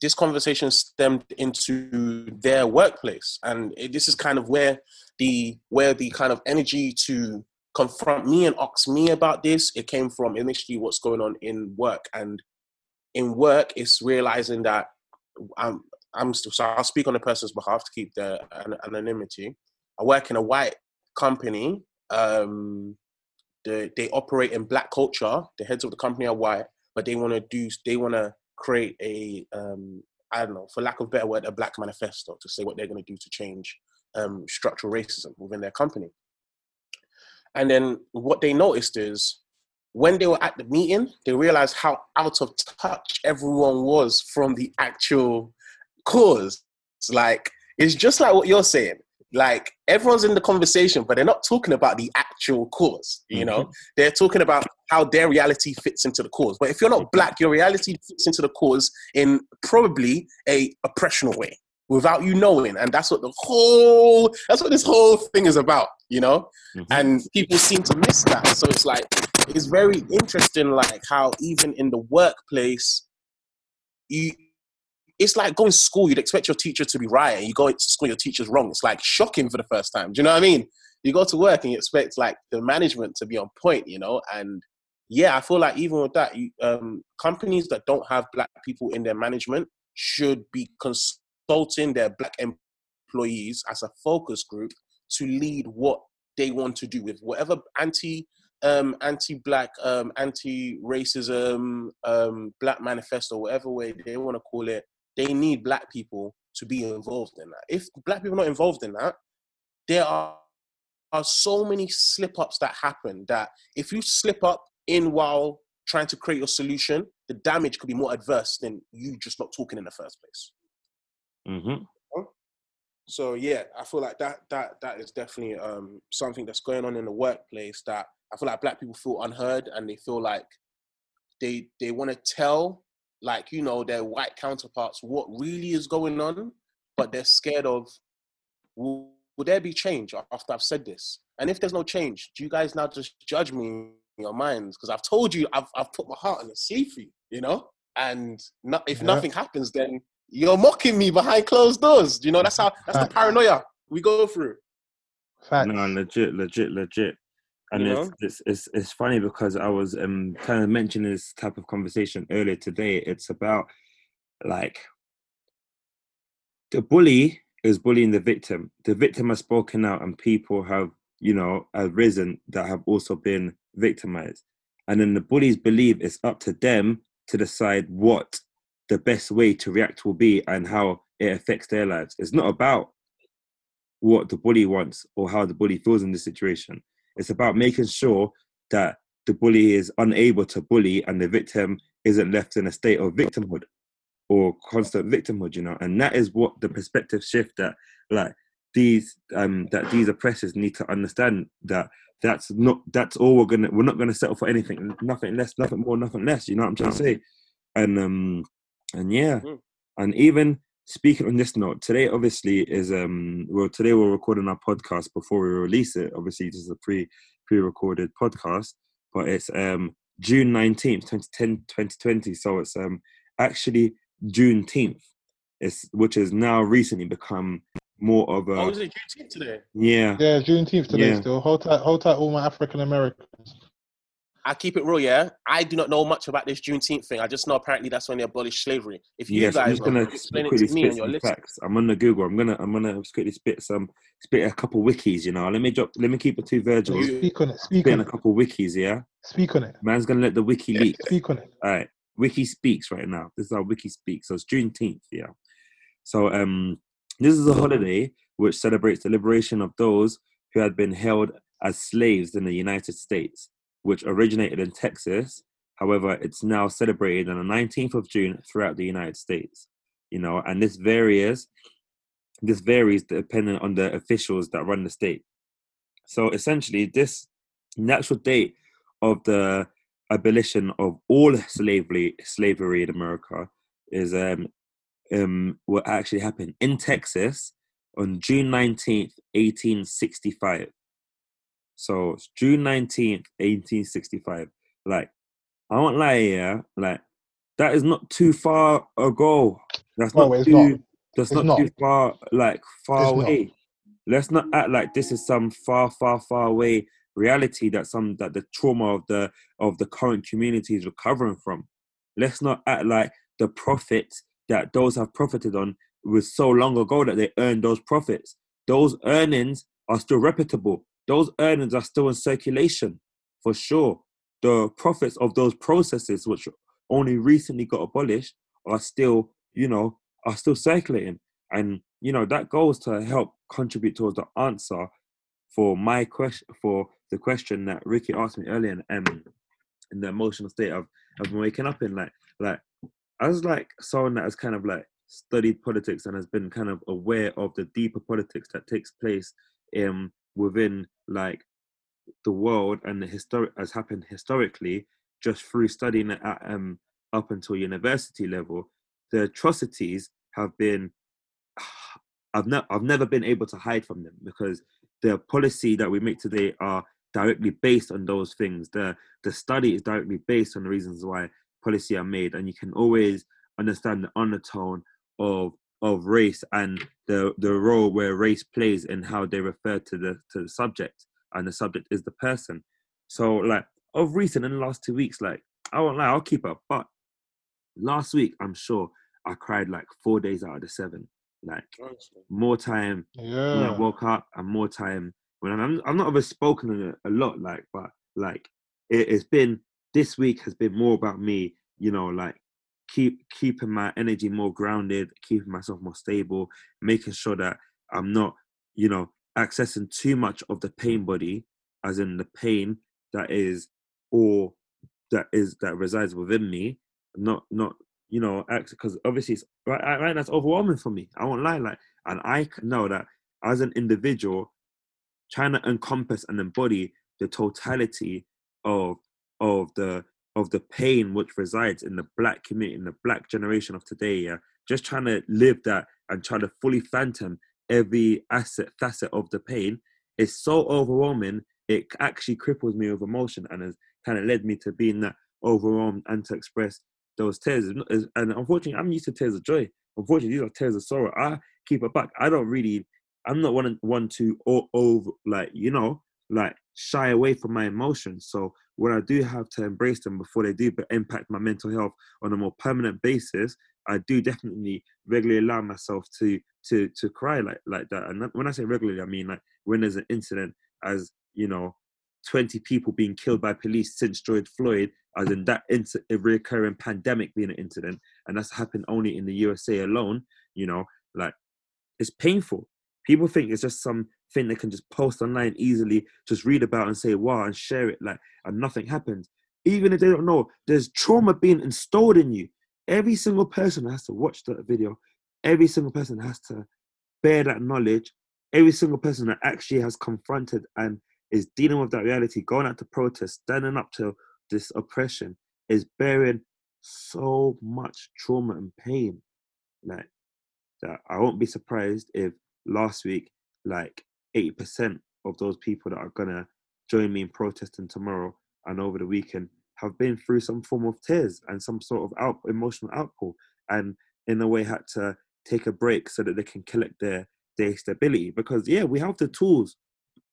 this conversation stemmed into their workplace, and it, this is kind of where the where the kind of energy to confront me and ask me about this it came from initially what's going on in work and in work it's realizing that i'm i'm still so i'll speak on a person's behalf to keep the an- anonymity i work in a white company um the, they operate in black culture the heads of the company are white but they want to do they want to create a um i don't know for lack of better word a black manifesto to say what they're going to do to change um structural racism within their company and then what they noticed is when they were at the meeting, they realized how out of touch everyone was from the actual cause. It's like, it's just like what you're saying. Like everyone's in the conversation, but they're not talking about the actual cause. You know, they're talking about how their reality fits into the cause. But if you're not black, your reality fits into the cause in probably a oppressional way without you knowing. And that's what the whole, that's what this whole thing is about, you know? Mhm. and people seem to miss that. So it's like it's very interesting, like how even in the workplace, you it's like going to school. You'd expect your teacher to be right, and you go to school, your teacher's wrong. It's like shocking for the first time. Do you know what I mean? You go to work and you expect like the management to be on point, you know. And yeah, I feel like even with that, you, um, companies that don't have black people in their management should be consulting their black employees as a focus group to lead what they want to do with whatever anti um anti-black um anti-racism um black manifesto whatever way they want to call it they need black people to be involved in that. If black people are not involved in that there are, are so many slip-ups that happen that if you slip up in while trying to create your solution the damage could be more adverse than you just not talking in the first place. Mhm. so yeah, I feel like that that that is definitely um, something that's going on in the workplace that I feel like black people feel unheard and they feel like they they want to tell like you know their white counterparts what really is going on, but they're scared of will, will there be change after I've said this? And if there's no change, do you guys now just judge me in your minds? Because I've told you I've I've put my heart on the sea for you, you know. And no, if Yeah. nothing happens, then you're mocking me behind closed doors. You know, that's how that's the paranoia we go through. Facts. No, legit, legit, legit. And You it's, know? it's it's it's funny because I was um kind of mentioning this type of conversation earlier today. It's about like the bully is bullying the victim. The victim has spoken out, and people have you know have risen that have also been victimized. And then the bullies believe it's up to them to decide what the best way to react will be and how it affects their lives. It's not about what the bully wants or how the bully feels in this situation. It's about making sure that the bully is unable to bully and the victim isn't left in a state of victimhood or constant victimhood, you know. And that is what the perspective shift that like these um that these oppressors need to understand that that's not that's all we're gonna we're not gonna settle for anything nothing less nothing more nothing less you know what i'm trying to say and um and yeah Mm. and even speaking on this note today obviously is um well today we're recording our podcast before we release it obviously this is a pre pre-recorded podcast but it's um june 19th 2010 2020 so it's um actually juneteenth it's which has now recently become more of a Oh, is it Juneteenth today? yeah Yeah, Juneteenth today Yeah. still. Hold tight, hold tight, all my African Americans. I keep it real, yeah. I do not know much about this Juneteenth thing. I just know apparently that's when they abolished slavery. If you Yes, I'm guys just gonna explain it to me spit and your some listeners. facts. I'm on the Google. I'm gonna I'm gonna quickly spit some spit a couple wikis. You know, let me drop. Let me keep it two Virgils. You- Speak on it. Speak Spitting on a couple wikis. Yeah, Speak on it. man's gonna let the wiki leak. Speak on it. All right, wiki speaks right now. This is how wiki speaks. So it's Juneteenth. Yeah. So um, this is a holiday which celebrates the liberation of those who had been held as slaves in the United States, which originated in Texas. However, it's now celebrated on the 19th of June throughout the United States. You know, and this varies. This varies depending on the officials that run the state. So essentially, this natural date of the abolition of all slavery slavery in America is um um what actually happened in Texas on June 19th, 1865. So it's June 19th, 1865. Like, I won't lie yeah, like that is not too far ago. That's No, not too not. that's not, not. too far like far It's not. away. Let's not act like this is some far, far, far away reality that some that the trauma of the of the current community is recovering from. Let's not act like the profits that those have profited on was so long ago that they earned those profits. Those earnings are still reputable. Those earnings are still in circulation for sure. The profits of those processes, which only recently got abolished, are still, you know, are still circulating. And you know that goes to help contribute towards the answer for my question for the question that Ricci asked me earlier in, um, in the emotional state of of waking up in like like as like someone that has kind of like studied politics and has been kind of aware of the deeper politics that takes place um within like the world and the historic has happened historically just through studying it at um up until university level the atrocities have been I've never I've never been able to hide from them because the policy that we make today are directly based on those things. The the study is directly based on the reasons why policy are made, and you can always understand the undertone of of race and the the role where race plays in how they refer to the to the subject, and the subject is the person. So like of recent in the last two weeks, like I won't lie, I'll keep up. But last week, I'm sure I cried like four days out of the seven. Like more time when I woke up and more time when I'm I'm not ever spoken a, a lot like but like it, it's been this week has been more about me you know like keep keeping my energy more grounded keeping myself more stable making sure that I'm not you know accessing too much of the pain body as in the pain that is or that is that resides within me not not you know because obviously it's right, right that's overwhelming for me i won't lie like and I know that as an individual trying to encompass and embody the totality of of the of the pain which resides in the black community in the black generation of today yeah? Just trying to live that and try to fully phantom every asset facet of the pain. Is so overwhelming it actually cripples me with emotion and has kind of led me to being that overwhelmed and to express those tears. And unfortunately i'm used to tears of joy. Unfortunately these are tears of sorrow. I keep it back. I don't really i'm not one one to over like you know like shy away from my emotions so when i do have to embrace them before they do but impact my mental health on a more permanent basis i do definitely regularly allow myself to to to cry like like that and when i say regularly i mean like when there's an incident as you know 20 people being killed by police since George Floyd, as in that a recurring pandemic being an incident, and that's happened only in the USA alone, you know, like it's painful. People think it's just some thing they can just post online easily, just read about and say wow and share it like and nothing happens. Even if they don't know, there's trauma being installed in you. Every single person has to watch that video. Every single person has to bear that knowledge. Every single person that actually has confronted and is dealing with that reality, going out to protest, standing up to this oppression, is bearing so much trauma and pain. Like that, I won't be surprised if last week, like 80% of those people that are gonna join me in protesting tomorrow and over the weekend have been through some form of tears and some sort of out, emotional outpour, and in a way had to take a break so that they can collect their their stability. Because yeah, we have the tools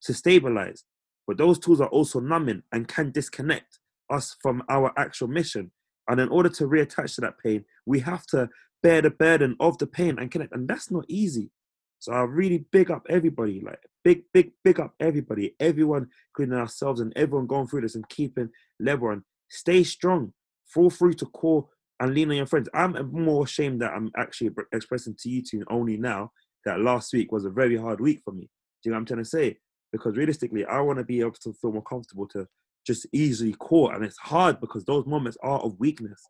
to stabilize, but those tools are also numbing and can disconnect us from our actual mission. And in order to reattach to that pain, we have to bear the burden of the pain and connect. And that's not easy. So I really big up everybody, like big, big, big up everybody, everyone, including ourselves and everyone going through this and keeping level and stay strong. Fall through to core and lean on your friends. I'm more ashamed that I'm actually expressing to you two only now that last week was a very hard week for me. Do you know what I'm trying to say? Because realistically, I want to be able to feel more comfortable to just easily caught. And it's hard because those moments are of weakness.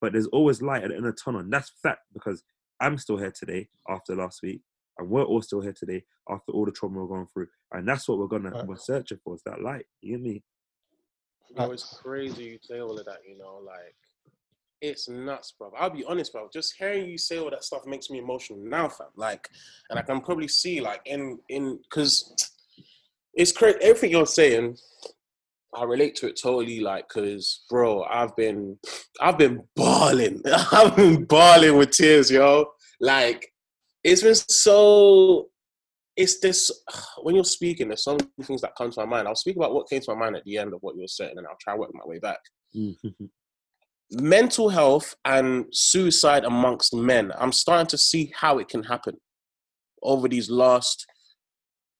But there's always light at the end of the tunnel. And that's fact because I'm still here today after last week. And we're all still here today after all the trauma we're going through. And that's what we're gonna Right. we're searching for is that light. You get me? You know, it's crazy you say all of that, you know, like it's nuts, bro. I'll be honest, bro. Just hearing you say all that stuff makes me emotional now, fam. Like, and I can probably see, like, in in because it's crazy. Everything you're saying, I relate to it totally. Like, cause, bro, I've been, I've been bawling. I've been bawling with tears, yo. Like, it's been so. It's this when you're speaking. There's so many things that come to my mind. I'll speak about what came to my mind at the end of what you were saying, and I'll try work my way back mm-hmm. mental health and suicide amongst men. I'm starting to see how it can happen over these last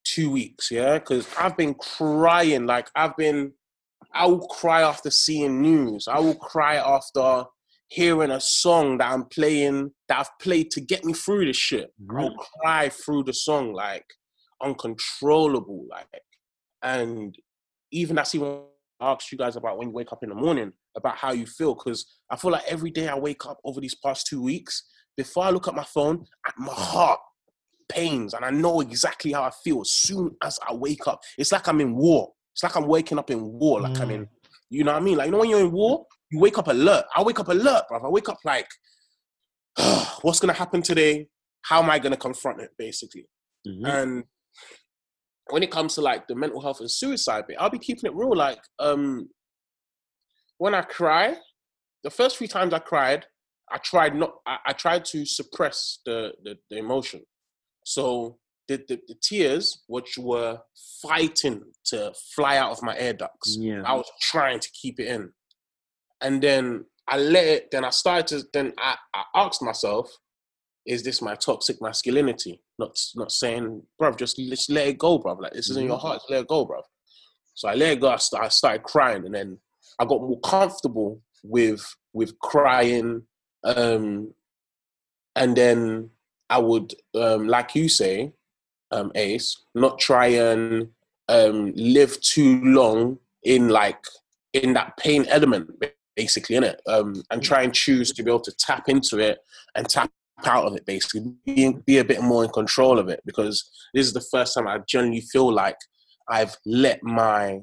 two weeks, yeah? Because I've been crying. Like, I've been, I will cry after seeing news. I will cry after hearing a song that I'm playing, that I've played to get me through this shit. I'll cry through the song, like, uncontrollable. Like, and even that's even I asked you guys about when you wake up in the morning about how you feel because I feel like every day I wake up over these past two weeks, before I look at my phone, my heart pains and I know exactly how I feel as soon as I wake up. It's like I'm in war. It's like I'm waking up in war. Like I'm mm. in, you know what I mean? Like, you know, when you're in war, you wake up alert. I wake up alert, bro. I wake up like, what's going to happen today? How am I going to confront it, basically? Mhm. And when it comes to like the mental health and suicide bit, I'll be keeping it real. Like, um, when I cry, the first few times I cried, I tried not. I, I tried to suppress the, the the emotion. So the, the the tears, which were fighting to fly out of my air ducts, Yeah. I was trying to keep it in, and then I let it. Then I started to. Then I, I asked myself, "Is this my toxic masculinity?" Not not saying, bruv, just just let it go, bruv. Like this is in your heart, just let it go, bruv. So I let it go. I, st- I started crying, and then I got more comfortable with with crying, um, and then I would, um, like you say, um, Ace, not try and um, live too long in like in that pain element, basically, in it, um, and try and choose to be able to tap into it and tap out of it, basically, be, be a bit more in control of it, because this is the first time I genuinely feel like I've let my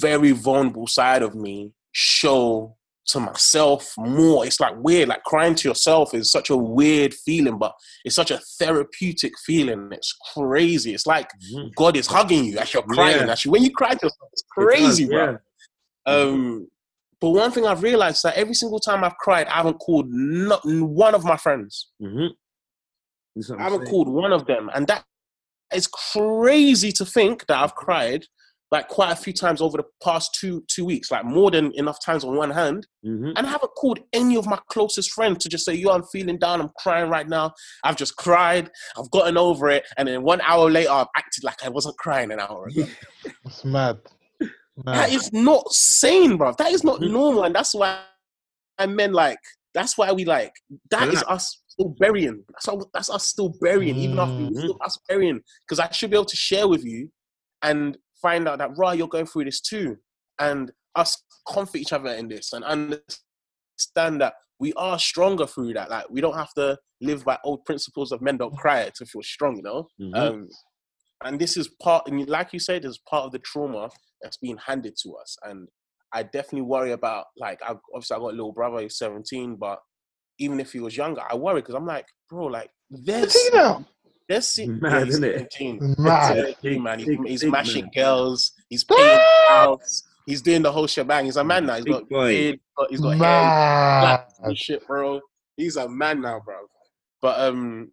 very vulnerable side of me show to myself more. It's like weird, like crying to yourself is such a weird feeling, but it's such a therapeutic feeling. It's crazy. It's like Mhm. God is hugging you as you're crying. Yeah. Actually, when you cry to yourself, it's It does, crazy, bro. yeah. Um, but one thing I've realized is that every single time I've cried, I haven't called not one of my friends. Mhm. I haven't saying. called one of them, and that is crazy to think that I've cried like quite a few times over the past two two weeks, like more than enough times on one hand, Mhm. and I haven't called any of my closest friends to just say, "Yo, I'm feeling down. I'm crying right now. I've just cried. I've gotten over it." And then one hour later, I've acted like I wasn't crying an hour ago. It's mad. That is not sane, bro. That is not Mhm. normal, and that's why I meant like that's why we like that is Relax. us still burying. That's how, that's us still burying, even after we Mhm. still us burying. Because I should be able to share with you and find out that right, you're going through this too, and us comfort each other in this and understand that we are stronger through that. Like we don't have to live by old principles of men don't cry to feel strong, you know. Mhm. Um, and this is part, and like you said, is part of the trauma that's being handed to us. And I definitely worry about, like, I, obviously I got a little brother, he's 17, but even if he was younger, I worry because I'm like, bro, like, there's, See now? there's, see- Mad, he's isn't it? Mad. man. He's, Big- he's big mashing man. girls, he's paying house, he's doing the whole shebang. He's a man now. He's Big got, boy. beard, he's got, he's got hair, Mad. and shit, bro. He's a man now, bro. But um,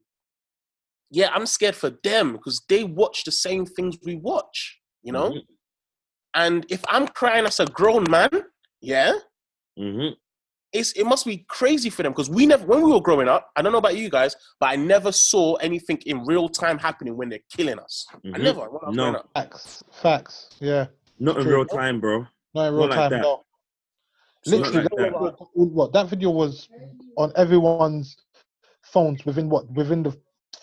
yeah, I'm scared for them because they watch the same things we watch, you know. Mhm. And if I'm crying as a grown man, yeah, Mhm. it's it must be crazy for them because we never when we were growing up. I don't know about you guys, but I never saw anything in real time happening when they're killing us. I Mhm. never. When I was No. growing up. Facts. Facts. Yeah. Not in True. real time, bro. No, in real Not like time. that. No. It's not Literally, like that, that. video- what that video was on everyone's phones within what within the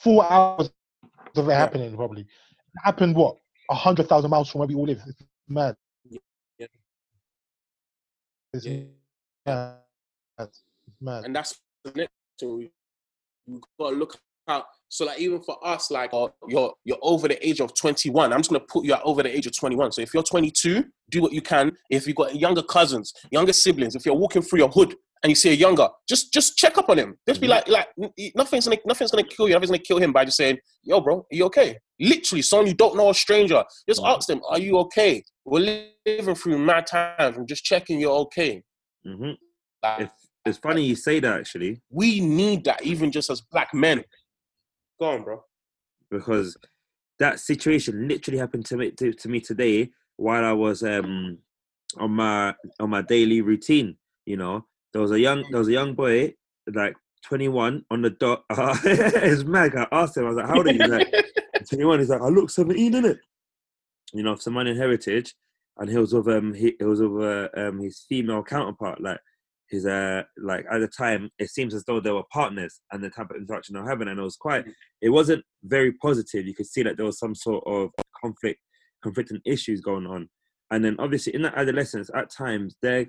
four hours of it happening. Probably it happened. What a hundred thousand miles from where we all live. It's mad. Yeah. It's Yeah. mad. It's mad. and that's the next so we we gotta look out. So like even for us, like uh, you're you're over the age of 21. I'm just gonna put you at over the age of 21. So if you're 22, do what you can. If you've got younger cousins, younger siblings, if you're walking through your hood and you see a younger, just just check up on him. Just be Mhm. like like nothing's gonna nothing's gonna kill you. Nothing's gonna kill him by just saying, "Yo, bro, are you okay?" Literally, someone you don't know, a stranger, just Mhm. ask them, "Are you okay?" We're living through mad times. I'm just checking you're okay. hmm Like, It's, it's funny you say that actually, we need that even just as black men. Go on, bro. because that situation literally happened to me to, to me today while I was um on my on my daily routine. You know, there was a young there was a young boy like 21 on the dot. it's mad. I asked him, I was like, "How old are you?" He's like, 21. He's like, "I look 17 in it." You know, Somalian heritage, and he was with um he, he was with uh, um his female counterpart like. His uh like at the time it seems as though they were partners and the type of interaction they were having and it was quite it wasn't very positive. You could see that there was some sort of conflict, conflicting issues going on. And then obviously in that adolescence, at times, their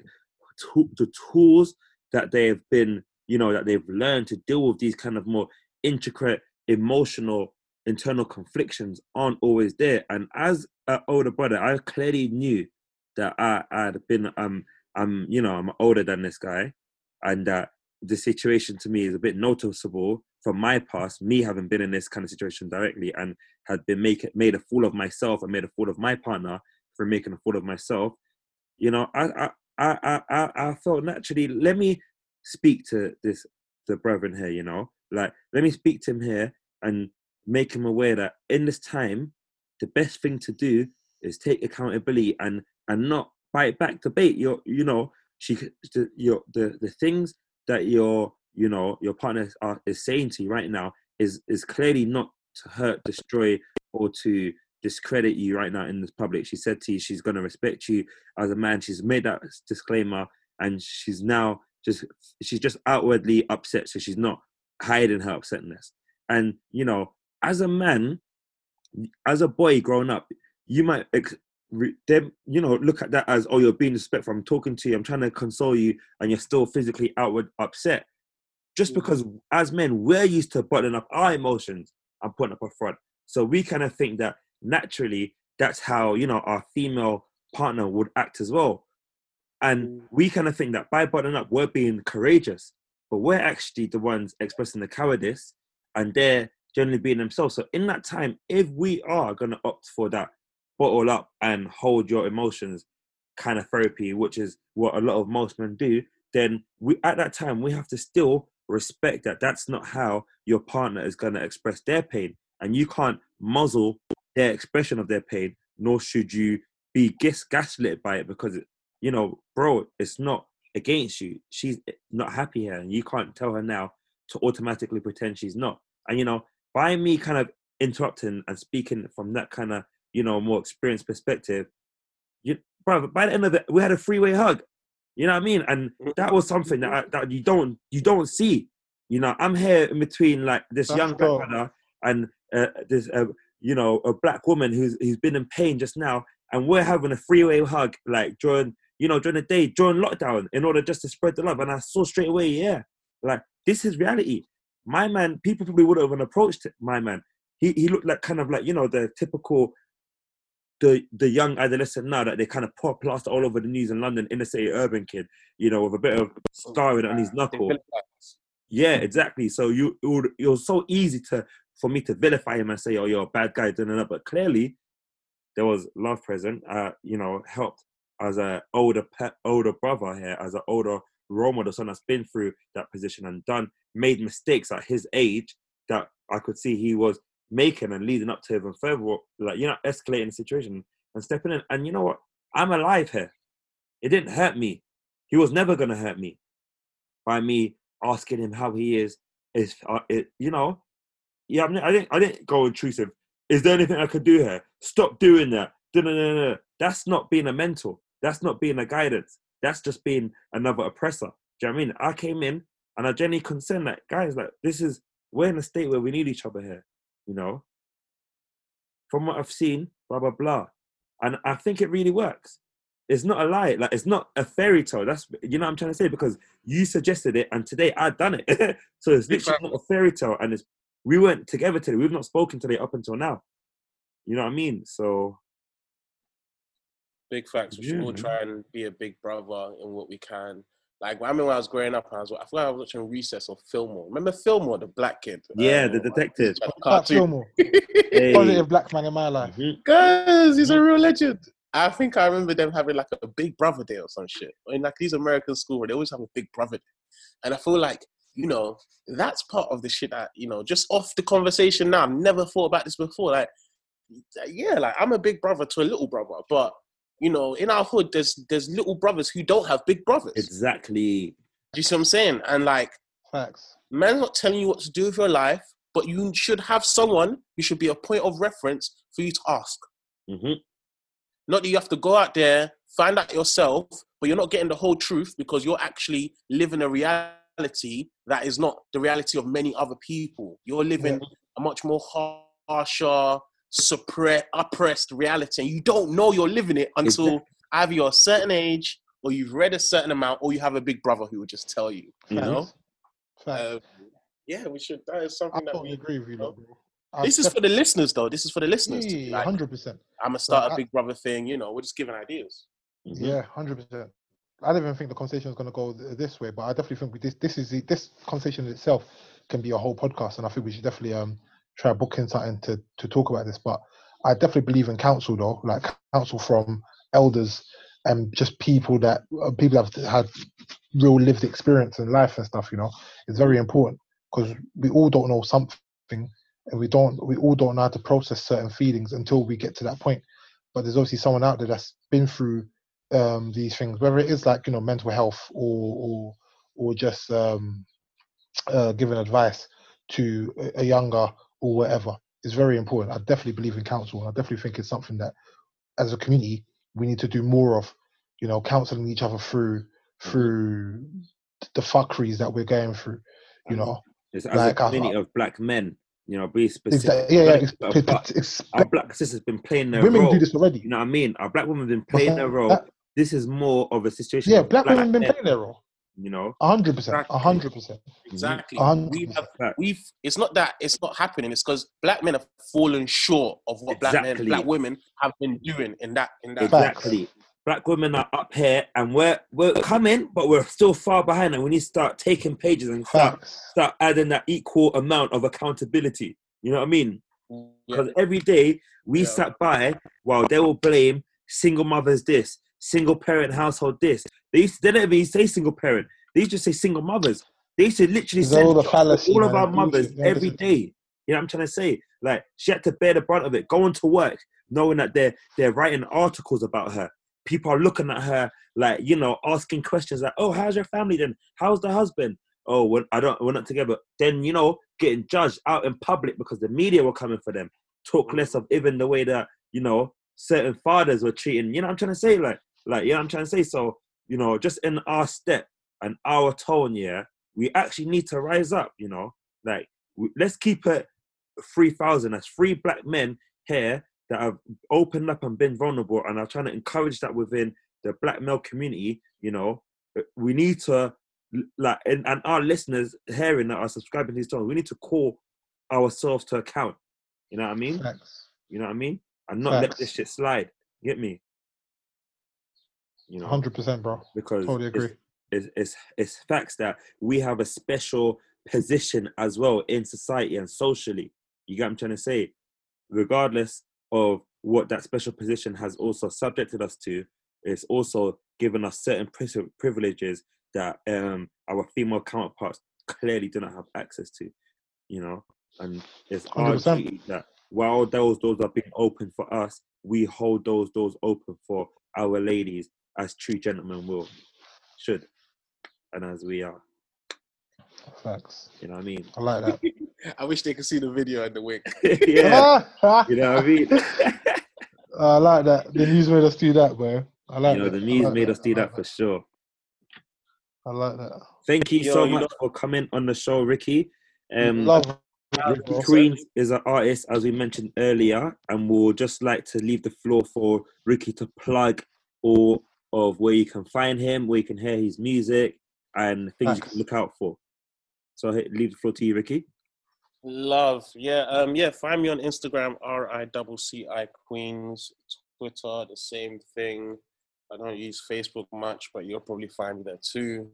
to- the tools that they have been, you know, that they've learned to deal with these kind of more intricate, emotional, internal conflictions aren't always there. And as an older brother, I clearly knew that I had been, um, I'm, you know, I'm older than this guy, and that the situation to me is a bit noticeable from my past, me having been in this kind of situation directly and had been make, made a fool of myself and made a fool of my partner for making a fool of myself. You know, I I I I, I felt naturally. Let me speak to this the brethren here. You know, like let me speak to him here and make him aware that in this time, the best thing to do is take accountability and and not bite back. Debate you you know she the, your the the things that your you know your partner are, is saying to you right now is is clearly not to hurt, destroy, or to discredit you right now in this public. She said to you she's going to respect you as a man. She's made that disclaimer, and she's now just she's just outwardly upset, so she's not hiding her upsetness. And you know, as a man, as a boy growing up, you might ex- re- them you know look at that as oh you're being disrespectful. I'm talking to you, I'm trying to console you, and you're still physically outward upset. Just Mhm. because as men we're used to bottling up our emotions and putting up a front, so we kind of think that naturally that's how you know our female partner would act as well. And mm. we kind of think that by bottling up, we're being courageous, but we're actually the ones expressing the cowardice, and they're generally being themselves. So in that time, if we are going to opt for that bottle up and hold your emotions kind of therapy, which is what a lot of most men do, then we at that time we have to still respect that that's not how your partner is going to express their pain, and you can't muzzle their expression of their pain, nor should you be gas- gaslit by it because you know, bro, it's not against you. She's not happy here, and you can't tell her now to automatically pretend she's not. And you know, by me kind of interrupting and speaking from that kind of you know more experienced perspective, you, bro, by the end of it, we had a three-way hug. You know what I mean? And that was something that I, that you don't you don't see. You know, I'm here in between like this That's young brother and uh, this uh, you know a black woman who's who's been in pain just now, and we're having a freeway hug like during you know during the day during lockdown in order just to spread the love. And I saw straight away, yeah, like this is reality. My man, people probably would have approached my man. He he looked like kind of like you know the typical the the young adolescent now that they kind of pour plaster all over the news in London, inner city urban kid, you know, with a bit of scarring on his knuckle. Yeah, exactly. So you it, would, it was so easy to for me to vilify him and say, "Oh, you're a bad guy," da, da. but clearly there was love present. Uh, you know, helped as an older pe- older brother here, as an older role model, someone that's been through that position and done made mistakes at his age that I could see he was making and leading up to even further, like you know, escalating the situation and stepping in. And you know what? I'm alive here. It didn't hurt me. He was never gonna hurt me by me asking him how he is. Is uh, it? You know? Yeah, I, mean, I didn't. I didn't go intrusive. Is there anything I could do here? Stop doing that. Da-da-da-da. That's not being a mentor. That's not being a guidance. That's just being another oppressor. Do you know what I mean? I came in and I genuinely concerned like, guys, like this is we're in a state where we need each other here. You know, from what I've seen, blah blah blah, and I think it really works. It's not a lie. Like it's not a fairy tale. That's you know what I'm trying to say because you suggested it, and today I've done it. so it's literally not a fairy tale, and it's we weren't together today. We've not spoken today up until now. You know what I mean? So Big facts. We should Yeah, all try and be a big brother in what we can. Like I remember when I was growing up, I was I forgot I was watching Recess or Fillmore. Remember Fillmore, the black kid? yeah, the Um, detective. like, Pat cartoon. Fillmore, Hey. positive black man in my life. Mhm. Guys, he's a real legend. I think I remember them having like a big brother day or some shit. In like these American schools where they always have a big brother day. And I feel like, you know, that's part of the shit that, you know, just off the conversation now, I've never thought about this before. Like, yeah, like I'm a big brother to a little brother, but you know, in our hood, there's there's little brothers who don't have big brothers. Exactly. Do you see what I'm saying? And like, Facts. man's not telling you what to do with your life, but you should have someone who should be a point of reference for you to ask. hmm Not that you have to go out there, find out yourself, but you're not getting the whole truth because you're actually living a reality that is not the reality of many other people. You're living a much more harsher, suppressed, oppressed reality, and you don't know you're living it until Exactly. either you're a certain age or you've read a certain amount or you have a big brother who will just tell you. You know? Uh, yeah, we should. That is I something that totally we. agree with you, bro. This is for the listeners, though. This is for the listeners. Yeah, like, hundred percent. I'm gonna start I- a Big Brother thing. You know, we're just giving ideas. Mhm. Yeah, hundred percent. I don't even think the conversation is going to go th- this way, but I definitely think this this is the- this conversation itself can be a whole podcast, and I think we should definitely um try booking something to to talk about this. But I definitely believe in counsel, though, like counsel from elders and just people that uh, people have had real lived experience in life and stuff. You know, it's very important because we all don't know something, and we don't we all don't know how to process certain feelings until we get to that point. But there's obviously someone out there that's been through um, these things, whether it is like you know mental health or or or just um, uh, giving advice to a, younger or whatever is very important. I definitely believe in counsel, and I definitely think it's something that, as a community, we need to do more of. You know, counseling each other through through the fuckeries that we're going through. You know, It's as Like, a uh, community of black men, you know, be specific. exactly. Yeah, yeah. But- It's, but- it's- but it's- our black sisters been playing their women role. Women do this already. You know what I mean? Our black women have been playing their role. that- This is more of a situation. yeah, of black women have been playing their role. You know, A hundred percent. A Exactly. hundred percent. Exactly. A hundred We have we've it's not that it's not happening it's because black men have fallen short of what black men black women have been doing in that in that Facts. exactly. Black women are up here, and we're we're coming, but we're still far behind, and we need to start taking pages and start Facts. start adding that equal amount of accountability. You know what I mean? yeah. Because every day we Yeah. sat by while they will blame single mothers this, single parent household this. They used they don't even say single parent. They used to say single mothers. They used to literally send all fallacy, all of our mothers every to day. You know what I'm trying to say? Like she had to bear the brunt of it, going to work, knowing that they're they're writing articles about her. People are looking at her like, you know, asking questions like, "Oh, how's your family then? How's the husband? Oh, we're, I don't, we're not together." Then you know, getting judged out in public because the media were coming for them. Talk less of even the way that you know certain fathers were treating. You know, what I'm trying to say like, like, you know, I'm trying to say. So you know, just in our step and our tone, yeah, we actually need to rise up, you know. Like, we, let's keep it 3,000. That's three black men here that have opened up and been vulnerable and are trying to encourage that within the black male community, you know. Uh, We need to, like, and, and our listeners hearing that are subscribing to these songs, we need to call ourselves to account. You know what I mean? Facts. You know what I mean? And not let this shit slide. Get me? You know, Hundred percent, bro. because Totally it's- agree. it's, it's it's facts that we have a special position as well in society and socially. You get what I'm trying to say? Regardless of what that special position has also subjected us to, it's also given us certain privileges that um, our female counterparts clearly do not have access to. You know, and it's our 100%. duty that while those doors are being opened for us, we hold those doors open for our ladies as true gentlemen will, should, and as we are. Facts. You know what I mean? I like that. I wish they could see the video and the wig. yeah. Ah, You know what I mean? I like that. The news made us do that, bro. I like you know, that. the I news like made us do I that like for sure. I like that. Thank you Yo, so you much know- for coming on the show, Ricci. Um, Love. Ricci bro. Queens is an artist, as we mentioned earlier, and we'll just like to leave the floor for Ricci to plug all of where you can find him, where you can hear his music, and things you can look out for. So I leave the floor to you, Ricci. Love, yeah, um, yeah. Find me on Instagram, R I double C I Queens. Twitter, the same thing. I don't use Facebook much, but you'll probably find me there too.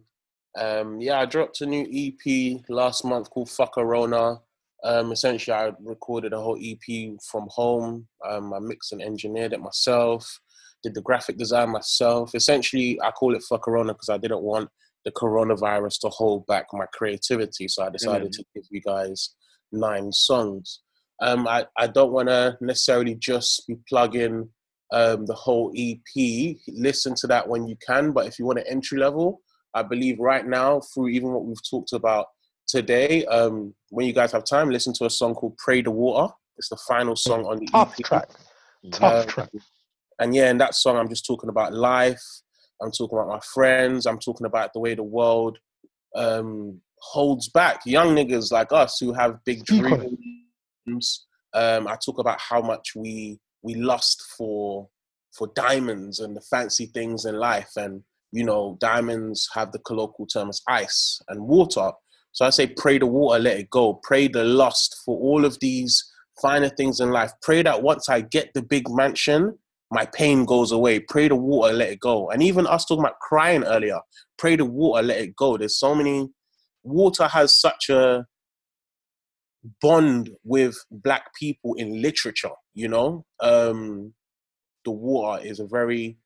Um, yeah, I dropped a new EP last month called Fuckarona. Um, essentially, I recorded a whole EP from home. Um, I mixed and engineered it myself. Did the graphic design myself. Essentially, I call it for Fuckarona because I didn't want the coronavirus to hold back my creativity. So I decided Mm. to give you guys nine songs. Um, I, I don't want to necessarily just be plugging um, the whole EP. Listen to that when you can, but if you want an entry level, I believe right now, through even what we've talked about today, um, when you guys have time, listen to a song called Pray the Water. It's the final song on the Tough EP. track. Tough Um, track. And yeah, in that song, I'm just talking about life. I'm talking about my friends. I'm talking about the way the world um, holds back young niggas like us who have big Speak on it. dreams. Um, I talk about how much we we lust for for diamonds and the fancy things in life, and you know, diamonds have the colloquial term as ice and water. So I say, pray the water, let it go. Pray the lust for all of these finer things in life. Pray that once I get the big mansion, my pain goes away. Pray the water, let it go. And even us talking about crying earlier, pray the water, let it go. There's so many. Water has such a bond with black people in literature. You know, um, the water is a very,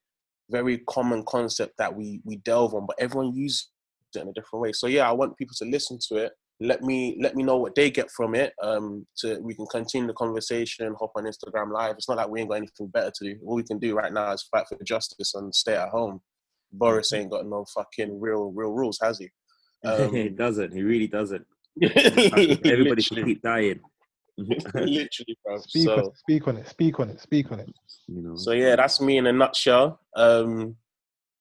very common concept that we we delve on, but everyone uses it in a different way. So yeah, I want people to listen to it. Let me let me know what they get from it. Um, to we can continue the conversation. Hop on Instagram Live. It's not like we ain't got anything better to do. All we can do right now is fight for justice and stay at home. Boris ain't got no fucking real real rules, has he? he Um, doesn't. He really doesn't. Everybody should keep dying. literally, bro. Speak on So, it. Speak on it. Speak on it. Speak on it. you know. so yeah, that's me in a nutshell. Um,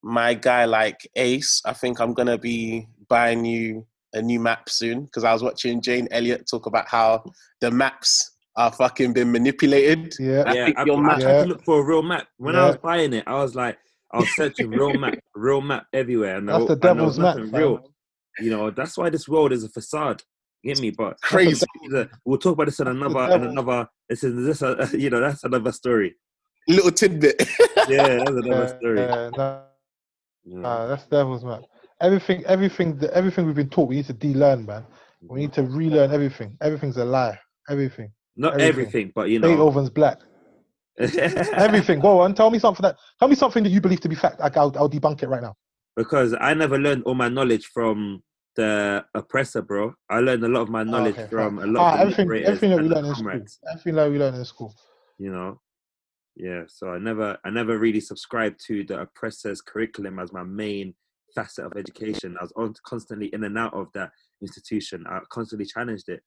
my guy like Ace, I think I'm gonna be buying you a new map soon because I was watching Jane Elliott talk about how the maps are fucking been manipulated. Yeah. I yeah, think I, your I map- tried Yeah. to look for a real map. When I was buying it, I was like, I was searching real map, real map everywhere, and That's I, the there devil's was map. nothing real. You know, that's why this world is a facade. Get me? But Crazy. we'll talk about this in another, in another. This is this, uh, a, you know, that's another story. Little tidbit. Yeah, that's another Yeah, story. yeah, no, Yeah. nah, that's devil's map. Everything, everything, the, everything we've been taught, we need to de-learn, man. We need to relearn everything. Everything's a lie. Everything. Not everything. everything, but you know, Beethoven's black. Everything. Go on. Tell me something that. Tell me something that you believe to be fact. Like, I'll, I'll debunk it right now. because I never learned all my knowledge from the oppressor, bro. I learned a lot of my knowledge Oh, okay, from fine. a lot Ah, of the everything, everything that we and the learn in school. Everything that we learn in school. You know, yeah. So I never, I never really subscribed to the oppressor's curriculum as my main facet of education. I was on, constantly in and out of that institution. I constantly challenged it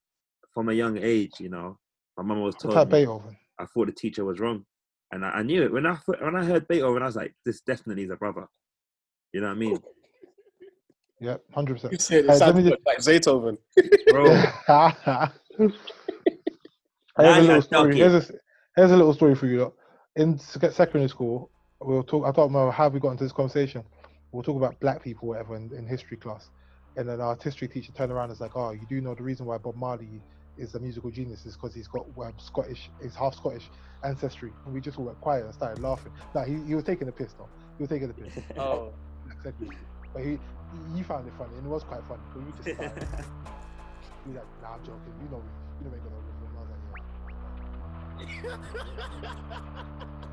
from a young age. You know, my mum was What told type me Beethoven? I thought the teacher was wrong, and I, I knew it when I thought- when I heard Beethoven. I was like, this definitely is a brother. You know what I mean, Yep, hundred percent. You said it Hey, let sounded just- like Beethoven. bro? here's a little story. Here's a, here's a little story for you. Lot. In secondary school, we'll talk. I don't know how we got into this conversation. We'll talk about black people, whatever, in, in history class. And then our history teacher turned around and was like, "Oh, you do know the reason why Bob Marley is a musical genius is because he's got um, Scottish, he's half Scottish ancestry." And we just all went quiet and started laughing. No, he, he was taking the piss though. He was taking the piss. Oh, Black secondary school. But he, he found it funny, and it was quite funny. But we just started. He was like, nah, I'm joking. You know, you know, ain't gonna rip him. I was like, yeah.